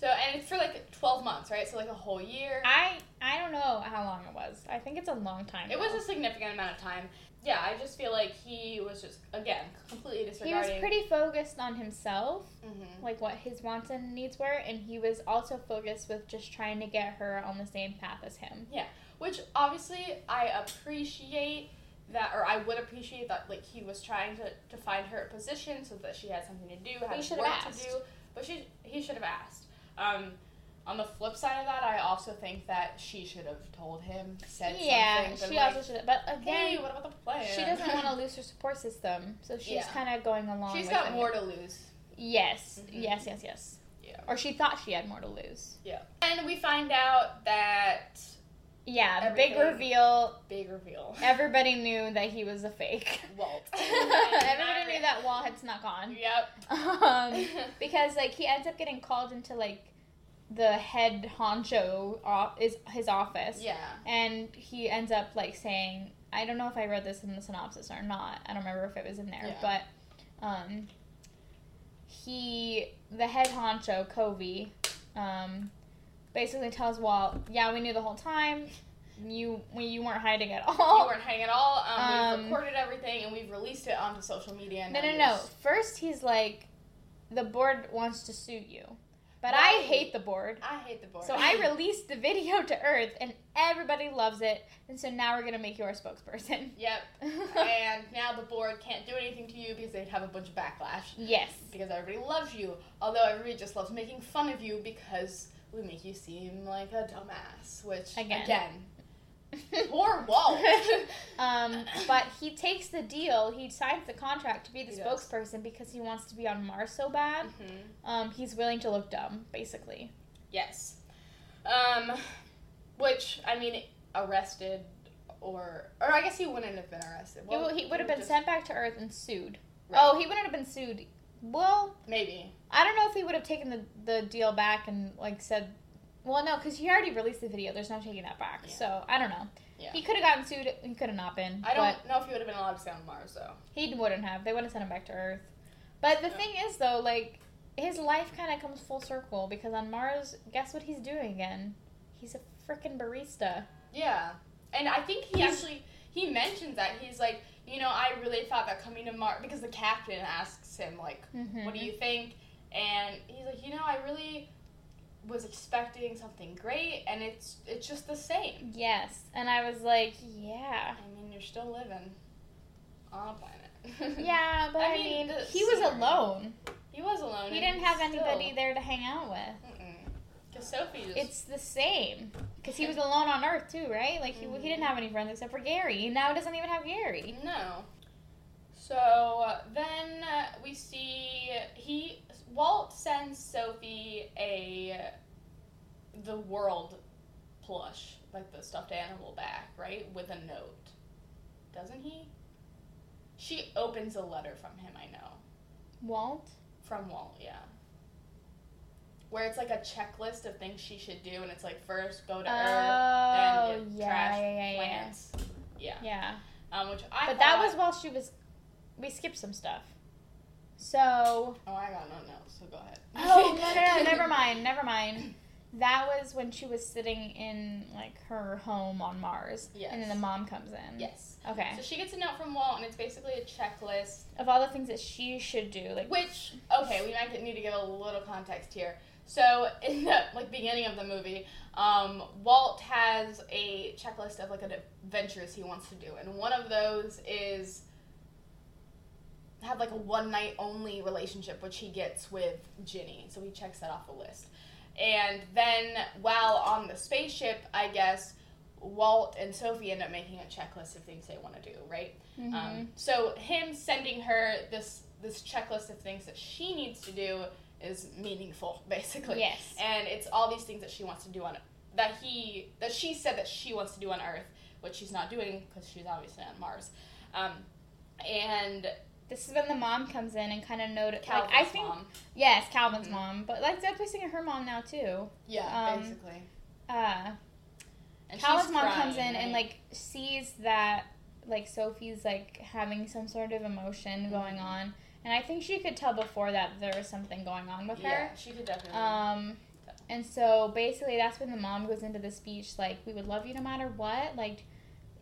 So and it's for like twelve months, right? So like a whole year. I I don't know how long it was. I think it's a long time. It was a significant amount of time. Yeah, I just feel like he was just again completely disregarding. he was pretty focused on himself, hmm like what his wants and needs were, and he was also focused with just trying to get her on the same path as him. Yeah, which obviously I appreciate that, or I would appreciate that. Like he was trying to to find her a position so that she had something to do, had work have to do. But she he should have asked. Um, on the flip side of that, I also think that she should have told him, said yeah, something. she like, also should. have. But again, Hey, what about the plan? she doesn't want to lose her support system, so she's Yeah. kind of going along. She's got more to lose. Yes, Mhm. yes, yes, yes. Yeah. Or she thought she had more to lose. Yeah. And we find out that Yeah, the big reveal. Big reveal. Everybody knew that he was a fake. Walt. Everybody knew that Walt had snuck on. Yep. Um, because like he ends up getting called into like the head honcho off is his office, yeah. and he ends up like saying, I don't know if I read this in the synopsis or not. I don't remember if it was in there, Yeah. but um, he the head honcho Kovi um, basically tells Walt, "Yeah, we knew the whole time. You we, you weren't hiding at all." You weren't hiding at all. Um, Um, we've recorded everything and we've released it onto social media. And No, no, no. First, he's like, the board wants to sue you. But I hate the board. I hate the board. So I released the video to Earth, and everybody loves it. And so now we're going to make you our spokesperson. Yep. and now the board can't do anything to you because they'd have a bunch of backlash. yes. Because everybody loves you. Although everybody just loves making fun of you because we make you seem like a dumbass. Which, Again. again, poor Walt. um, but he takes the deal. He signs the contract to be the He does. spokesperson because he wants to be on Mars so bad. Mhm. Um, he's willing to look dumb, basically. Yes. Um, which, I mean, arrested or. Or I guess he wouldn't have been arrested. he, Well, w- he would have been just- sent back to Earth and sued. Right. Oh, he wouldn't have been sued. Well, Maybe. I don't know if he would have taken the, the deal back and like said, well, no, because he already released the video. There's no taking that back. Yeah. So I don't know. Yeah. He could have gotten sued. He could have not been. I don't know if he would have been allowed to stay on Mars, though. He wouldn't have. They would have sent him back to Earth. But the Yeah. thing is, though, like his life kind of comes full circle because on Mars, guess what he's doing again? He's a freaking barista. Yeah, and I think he He's- actually he mentions that he's like, you know, I really thought that coming to Mars because the captain asks him like, Mm-hmm. what do you think? And he's like, you know, I really was expecting something great, and it's it's just the same. Yes, and I was like, yeah, I mean, you're still living on a planet. yeah, but I, I mean, mean, he was alone. he was alone. He didn't have still- anybody there to hang out with. Because It's the same because he was alone on Earth too, right? Like he, he didn't have any friends except for Gary. Now he doesn't even have Gary. No. So uh, then uh, we see he Walt sends Sophie a the world plush, like the stuffed animal back, right, with a note. Doesn't he? She opens a letter from him, I know. Walt. From Walt, yeah. Where it's like a checklist of things she should do, and it's like first go to Earth, Oh then get yeah, trash yeah, yeah, yeah, plants. Yeah. yeah. Um, which I But that was while she was. We skipped some stuff. So. Oh, I got no notes, so go ahead. Oh no no no! Never mind. Never mind. That was when she was sitting in like her home on Mars. Yes. And then the mom comes in. Yes. Okay. So she gets a note from Walt, and it's basically a checklist. Of all the things that she should do, like Which, okay, we might get- need to give a little context here. So in the like beginning of the movie, um, Walt has a checklist of like adventures he wants to do, and one of those is have like a one night only relationship, which he gets with Ginny. So he checks that off the list. And then while on the spaceship, I guess Walt and Sophie end up making a checklist of things they want to do, right? mhm. Um, so him sending her this this checklist of things that she needs to do is meaningful, basically. yes. And it's all these things that she wants to do on that he that she said that she wants to do on Earth, which she's not doing because she's obviously on Mars. Um, and This is when the mom comes in and kind of noted. Like, Calvin's I think mom. yes, Calvin's Mhm. mom, but like that's basically her mom now too. Yeah, um, basically. Uh, And Calvin's mom crying, comes in and like sees that like Sophie's like having some sort of emotion going Mhm. on, and I think she could tell before that there was something going on with yeah, her. she could definitely. Um, and so basically that's when the mom goes into the speech like, "We would love you no matter what. Like,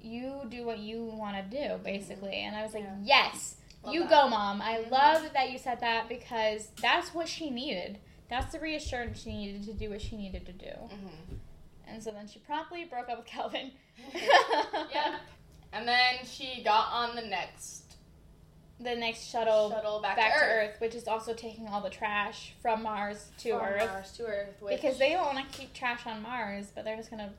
you do what you want to do, basically." And I was like, Mm-hmm. Yeah. "Yes, Love you that. go, mom. I Mhm. love that you said that because that's what she needed. That's the reassurance she needed to do what she needed to do." Mhm. And so then she promptly broke up with Calvin. Yep. And then she got on the next The next shuttle, shuttle back, back, to, Earth. Earth. which is also taking all the trash from Mars to From Earth. Mars to Earth. Because they don't want to keep trash on Mars, but they're just going to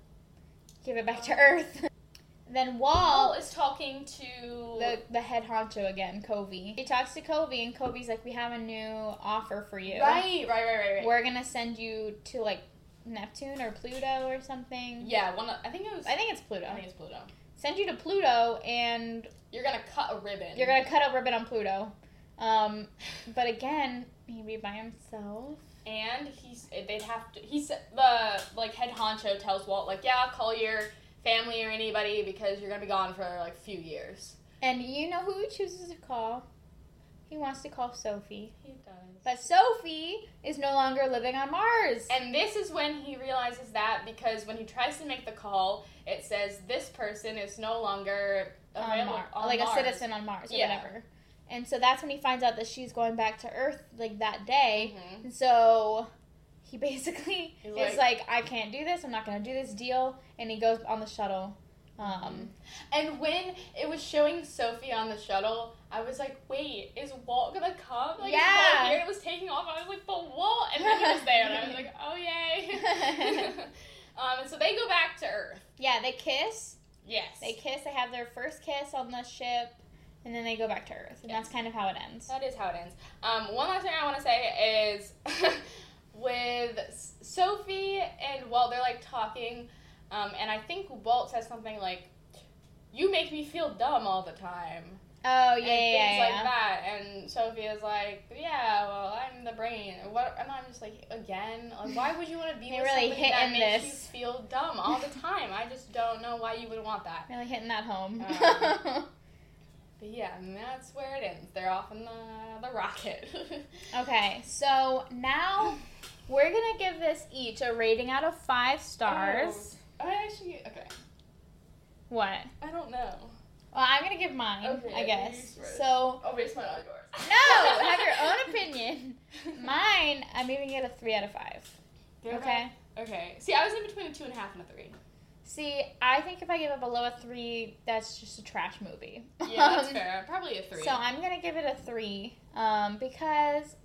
give it back to Earth. then Walt, is talking to the, the head honcho again, Kovi. He talks to Kovi, and Kovi's like, We have a new offer for you. right, right, right, right, right. We're going to send you to, like, Neptune or Pluto or something. Yeah, one. I think it was. I think it's Pluto. I think it's Pluto. Send you to Pluto, and You're gonna cut a ribbon. you're gonna cut a ribbon on Pluto. Um, but again, maybe by himself. And he's they'd have to. He's the like head honcho tells Walt like, yeah, call your family or anybody because you're gonna be gone for like a few years. And you know who he chooses to call? He wants to call Sophie. He does. But Sophie is no longer living on Mars. And this is when he realizes that because when he tries to make the call, it says this person is no longer on Mars, like Mars. a citizen on Mars or Yeah. whatever. And so that's when he finds out that she's going back to Earth like that day. Mhm. And so he basically He's is like, I can't do this. I'm not going to do this deal. And he goes on the shuttle. Um, And when it was showing Sophie on the shuttle, I was like, wait, is Walt gonna come? Like, Yeah. Here? And it was taking off. I was like, but Walt! And then he was there, and I was like, oh, yay. um, and so they go back to Earth. yeah, they kiss. Yes. They kiss. They have their first kiss on the ship. And then they go back to Earth. And Yes. that's kind of how it ends. That is how it ends. Um, one last thing I want to say is with Sophie and Walt, they're like talking, um, and I think Walt says something like, "You make me feel dumb all the time." Oh, yeah, and yeah, things yeah. like yeah. that. And Sophie is like, "Yeah, well, I'm the brain." What? And I'm just like, again, like, why would you want to be with really somebody that hitting makes this. you feel dumb all the time? I just don't know why you would want that. Really hitting that home. Um, But yeah, and that's where it ends. They're off in the the rocket. okay, so now we're going to give this each a rating out of five stars. Oh, I actually okay. What? I don't know. Well, I'm going to give mine, Okay, I guess. So, I'll base mine on yours. no, have your own opinion. Mine, I'm giving it a three out of five. Okay. Okay. See, I was in between a two and a half and a three. See, I think if I give it below a three, that's just a trash movie. Yeah, that's fair. Probably a three. So I'm gonna give it a three, um, because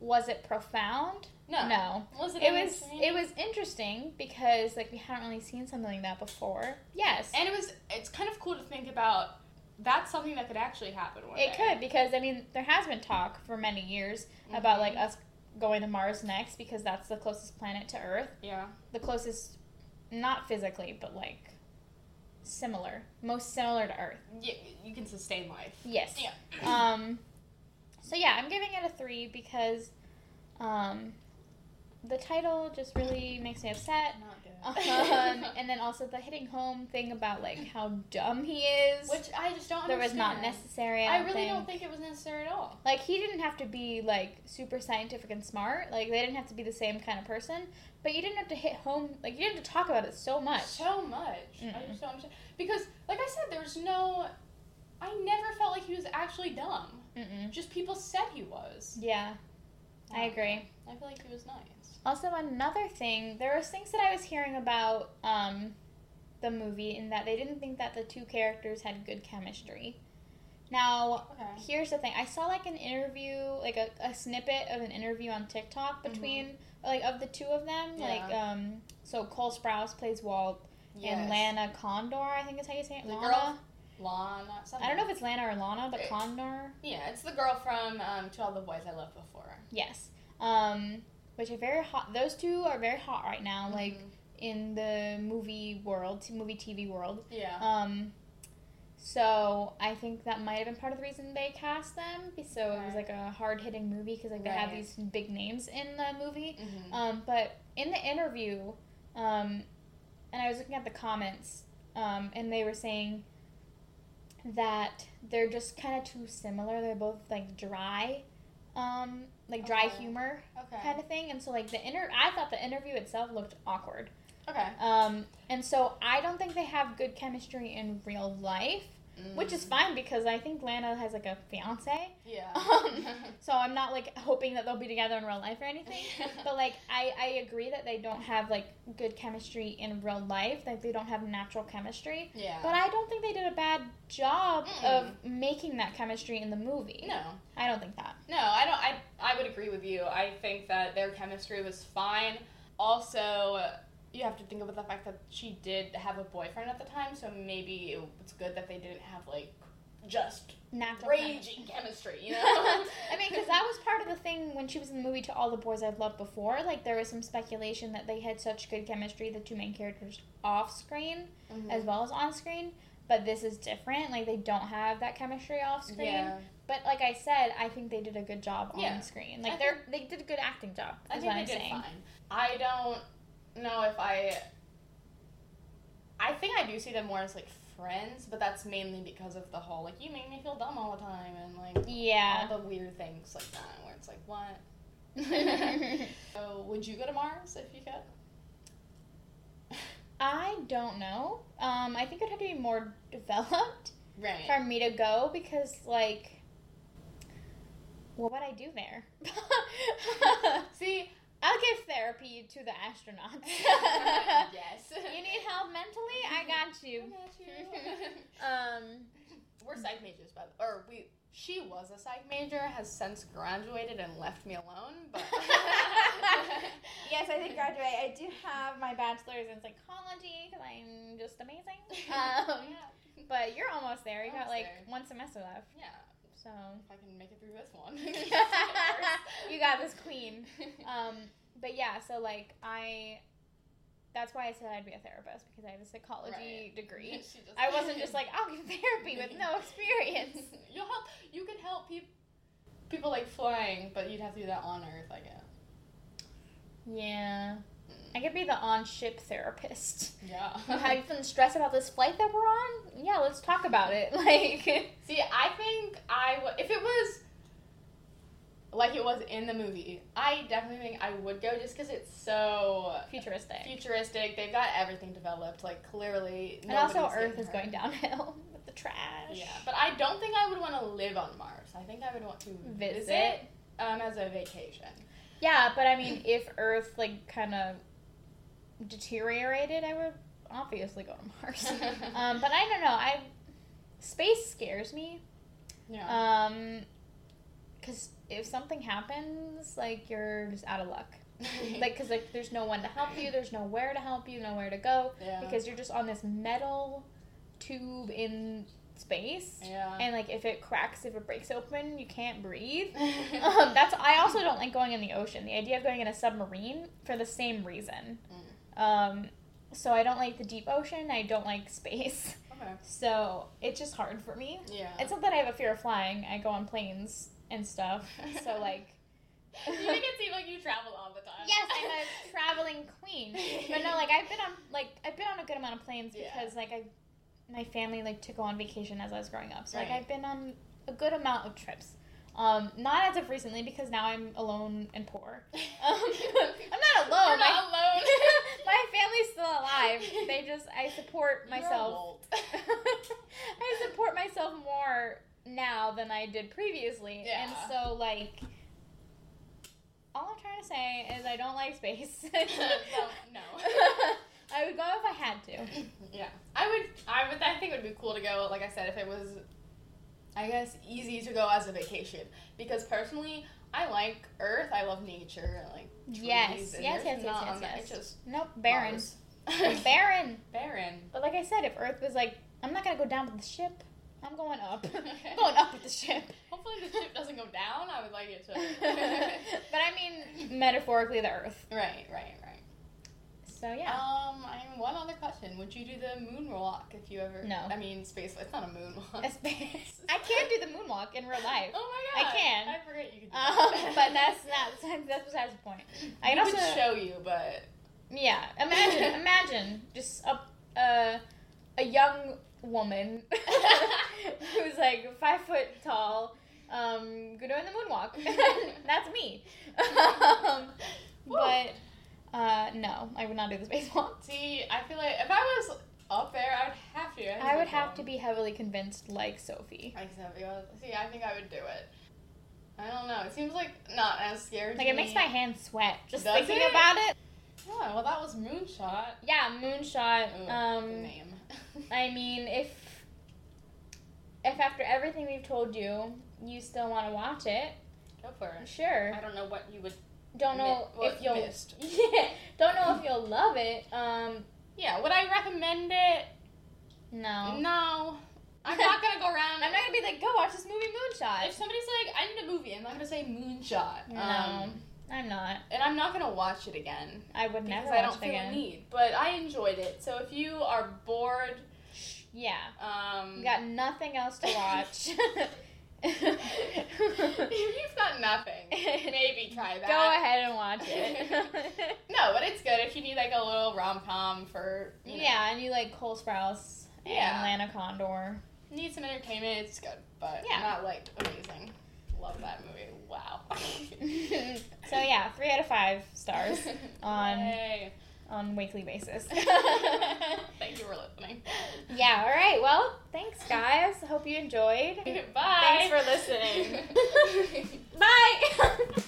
was it profound? no. No. Was it? It was it was interesting because like we hadn't really seen something like that before. Yes. And it was. It's kind of cool to think about. That's something that could actually happen one it day. could because I mean there has been talk for many years about like us going to Mars next because that's the closest planet to Earth. Yeah. The closest not physically, but like similar. Most similar to Earth. You, you can sustain life. Yes. Yeah. Um, so yeah, I'm giving it a three because um, the title just really makes me upset. Not good. Um, and then also the hitting home thing about like how dumb he is. Which I just don't. that was not necessary. I, I really think. don't think it was necessary at all. Like he didn't have to be like super scientific and smart. Like they didn't have to be the same kind of person. But you didn't have to hit home. Like you didn't have to talk about it so much. So much. I Mm-mm. just don't understand. Because, like I said, there's no. I never felt like he was actually dumb. Mm-mm. Just people said he was. Yeah, I agree. I feel like he was nice. Also, another thing, there was things that I was hearing about um, the movie in that they didn't think that the two characters had good chemistry. Now, Okay. here's the thing: I saw like an interview, like a, a snippet of an interview on TikTok between like of the two of them. Yeah. Like, um, so Cole Sprouse plays Walt, and Lana Condor, I think is how you say it. The Lana. girl? Lana. Something. I don't know if it's Lana or Lana, but Okay. Condor. Yeah, it's the girl from um, To All the Boys I Loved Before. Yes. Um, which are very hot. Those two are very hot right now. Like Mhm. in the movie world, movie TV world. Yeah. Um, so I think that might have been part of the reason they cast them. So it was like a hard hitting movie because like they have these big names in the movie. Mhm. Um, but in the interview, um, and I was looking at the comments, um, and they were saying that they're just kind of too similar. They're both like dry, um, like dry Oh. humor okay. kind of thing. And so like the inter, I thought the interview itself looked awkward. Okay. Um, and so I don't think they have good chemistry in real life, which is Mm. fine because I think Lana has like a fiance. Yeah. Um, so I'm not like hoping that they'll be together in real life or anything. But like I, I agree that they don't have like good chemistry in real life. Like they don't have natural chemistry. yeah. But I don't think they did a bad job Mm-mm. of making that chemistry in the movie. no. I don't think that. No, I don't. I I would agree with you. I think that their chemistry was fine. Also, you have to think about the fact that she did have a boyfriend at the time, so maybe it- it's good that they didn't have like just Natural raging chemistry, you know? I mean, because that was part of the thing when she was in the movie To All the Boys I've Loved Before. Like, there was some speculation that they had such good chemistry, the two main characters off screen Mhm. as well as on screen. But this is different. Like, they don't have that chemistry off screen. Yeah. But like I said, I think they did a good job Yeah. on screen. Like, they're they did a good acting job. I think what they I'm did saying. fine. I don't know if I. I think I do see them more as like friends, but that's mainly because of the whole like you make me feel dumb all the time and like Yeah. all the weird things like that where it's like what. so would you go to Mars if you could? I don't know. Um, I think it would have to be more developed Right. for me to go because, like, what would I do there? See. I'll give therapy to the astronauts. yes. You need help mentally? I got you. Um, We're psych majors, by the or we. She was a psych major, has since graduated and left me alone. But yes, I did graduate. I do have my bachelor's in psychology because I'm just amazing. Um, yeah. but you're almost there. You got like there. one semester left. yeah, So if I can make it through this one. you got this queen. Um, but yeah, so like I, that's why I said I'd be a therapist because I have a psychology Right. degree. I wasn't just like I'll give therapy with no experience. You'll help. You can help people. People like flying, but you'd have to do that on Earth, I guess. Yeah, I could be the on-ship therapist. Yeah. Have you feeling stressed about this flight that we're on? Yeah, let's talk about it. Like, See, I think I would. If it was like it was in the movie, I definitely think I would go just because it's so futuristic. futuristic. They've got everything developed. Like clearly, and also, Earth is hurt. going downhill with the trash. Yeah, but I don't think I would want to live on Mars. I think I would want to Visit? visit, um, as a vacation. Yeah, but I mean, if Earth like kind of deteriorated, I would obviously go to Mars. um, but I don't know. I space scares me. Yeah. Um, because if something happens, like you're just out of luck. Like, cause like there's no one to help you. There's nowhere to help you. Nowhere to go yeah. because you're just on this metal tube in space. yeah. And like if it cracks, if it breaks open, you can't breathe. um, that's I also don't like going in the ocean. The idea of going in a submarine for the same reason. Mm. Um, so I don't like the deep ocean. I don't like space. okay. So it's just hard for me. Yeah. It's not that I have a fear of flying. I go on planes and stuff. So like, you make it seem like you travel all the time. yes, I'm a traveling queen. But no, like I've been on like I've been on a good amount of planes Yeah. because like I, my family like to go on vacation as I was growing up. So like I've been on a good amount of trips. Um, not as of recently because now I'm alone and poor. Um, I'm not alone. You're not my, alone. my family's still alive. They just I support myself. I support myself more now than I did previously. Yeah. And so like all I'm trying to say is I don't like space. no, no. I would go if I had to. Yeah, I would. I would. I think it would be cool to go. Like I said, if it was, I guess, easy to go as a vacation. Because personally, I like Earth. I love nature. I like trees. Yes, and yes, yes, yes, not yes, yes. It's just Nope, barren. Barren. barren. But like I said, if Earth was like, I'm not gonna go down with the ship. I'm going up. I'm going up with the ship. Hopefully the ship doesn't go down. I would like it to. but I mean, metaphorically, the Earth. right, right, right. So yeah. Um, I mean, one other question: Would you do the moonwalk if you ever? No. I mean, space. It's not a moonwalk. A space- I can't do the moonwalk in real life. Oh my god! I can. I forget you could. Do Um, but that's not that's besides the point. I can could also show you, but yeah. Imagine imagine just a uh, a young woman who's like five foot tall, um, doing the moonwalk. that's me. um, but uh, no, I would not do the spacewalk. see, I feel like if I was up there, I would have to. I would have to be heavily convinced, like Sophie. Like so, because see, I think I would do it. I don't know. It seems like not as scary. Like it makes my hands sweat just Does thinking it? about it. Yeah, well, that was Moonshot. Yeah, moonshot. Ooh, Um, name. I mean, if if after everything we've told you, you still want to watch it, Go for it. sure. I don't know what you would. Don't know mi- if you'll missed. yeah, don't know if you'll love it. Um, Yeah, would I recommend it? no. No. I'm not gonna go around. I'm not gonna be like, go watch this movie Moonshot. If somebody's like, I need a movie, I'm not gonna say Moonshot. no, Um, I'm not. and I'm not gonna watch it again I would because never I don't feel again. a need. But I enjoyed it. So if you are bored, Yeah, um, you got nothing else to watch. If you've got nothing, maybe try that. Go ahead and watch it. No, but it's good if you need like a little rom com for you know, yeah, and you like Cole Sprouse Yeah. and Lana Condor. need some entertainment. It's good, but Yeah. not like amazing. Love that movie. Wow. so yeah, three out of five stars on Yay on weekly basis. Thank you for listening. Yeah, all right. Well, thanks, guys. Hope you enjoyed. Bye. Thanks for listening. Bye.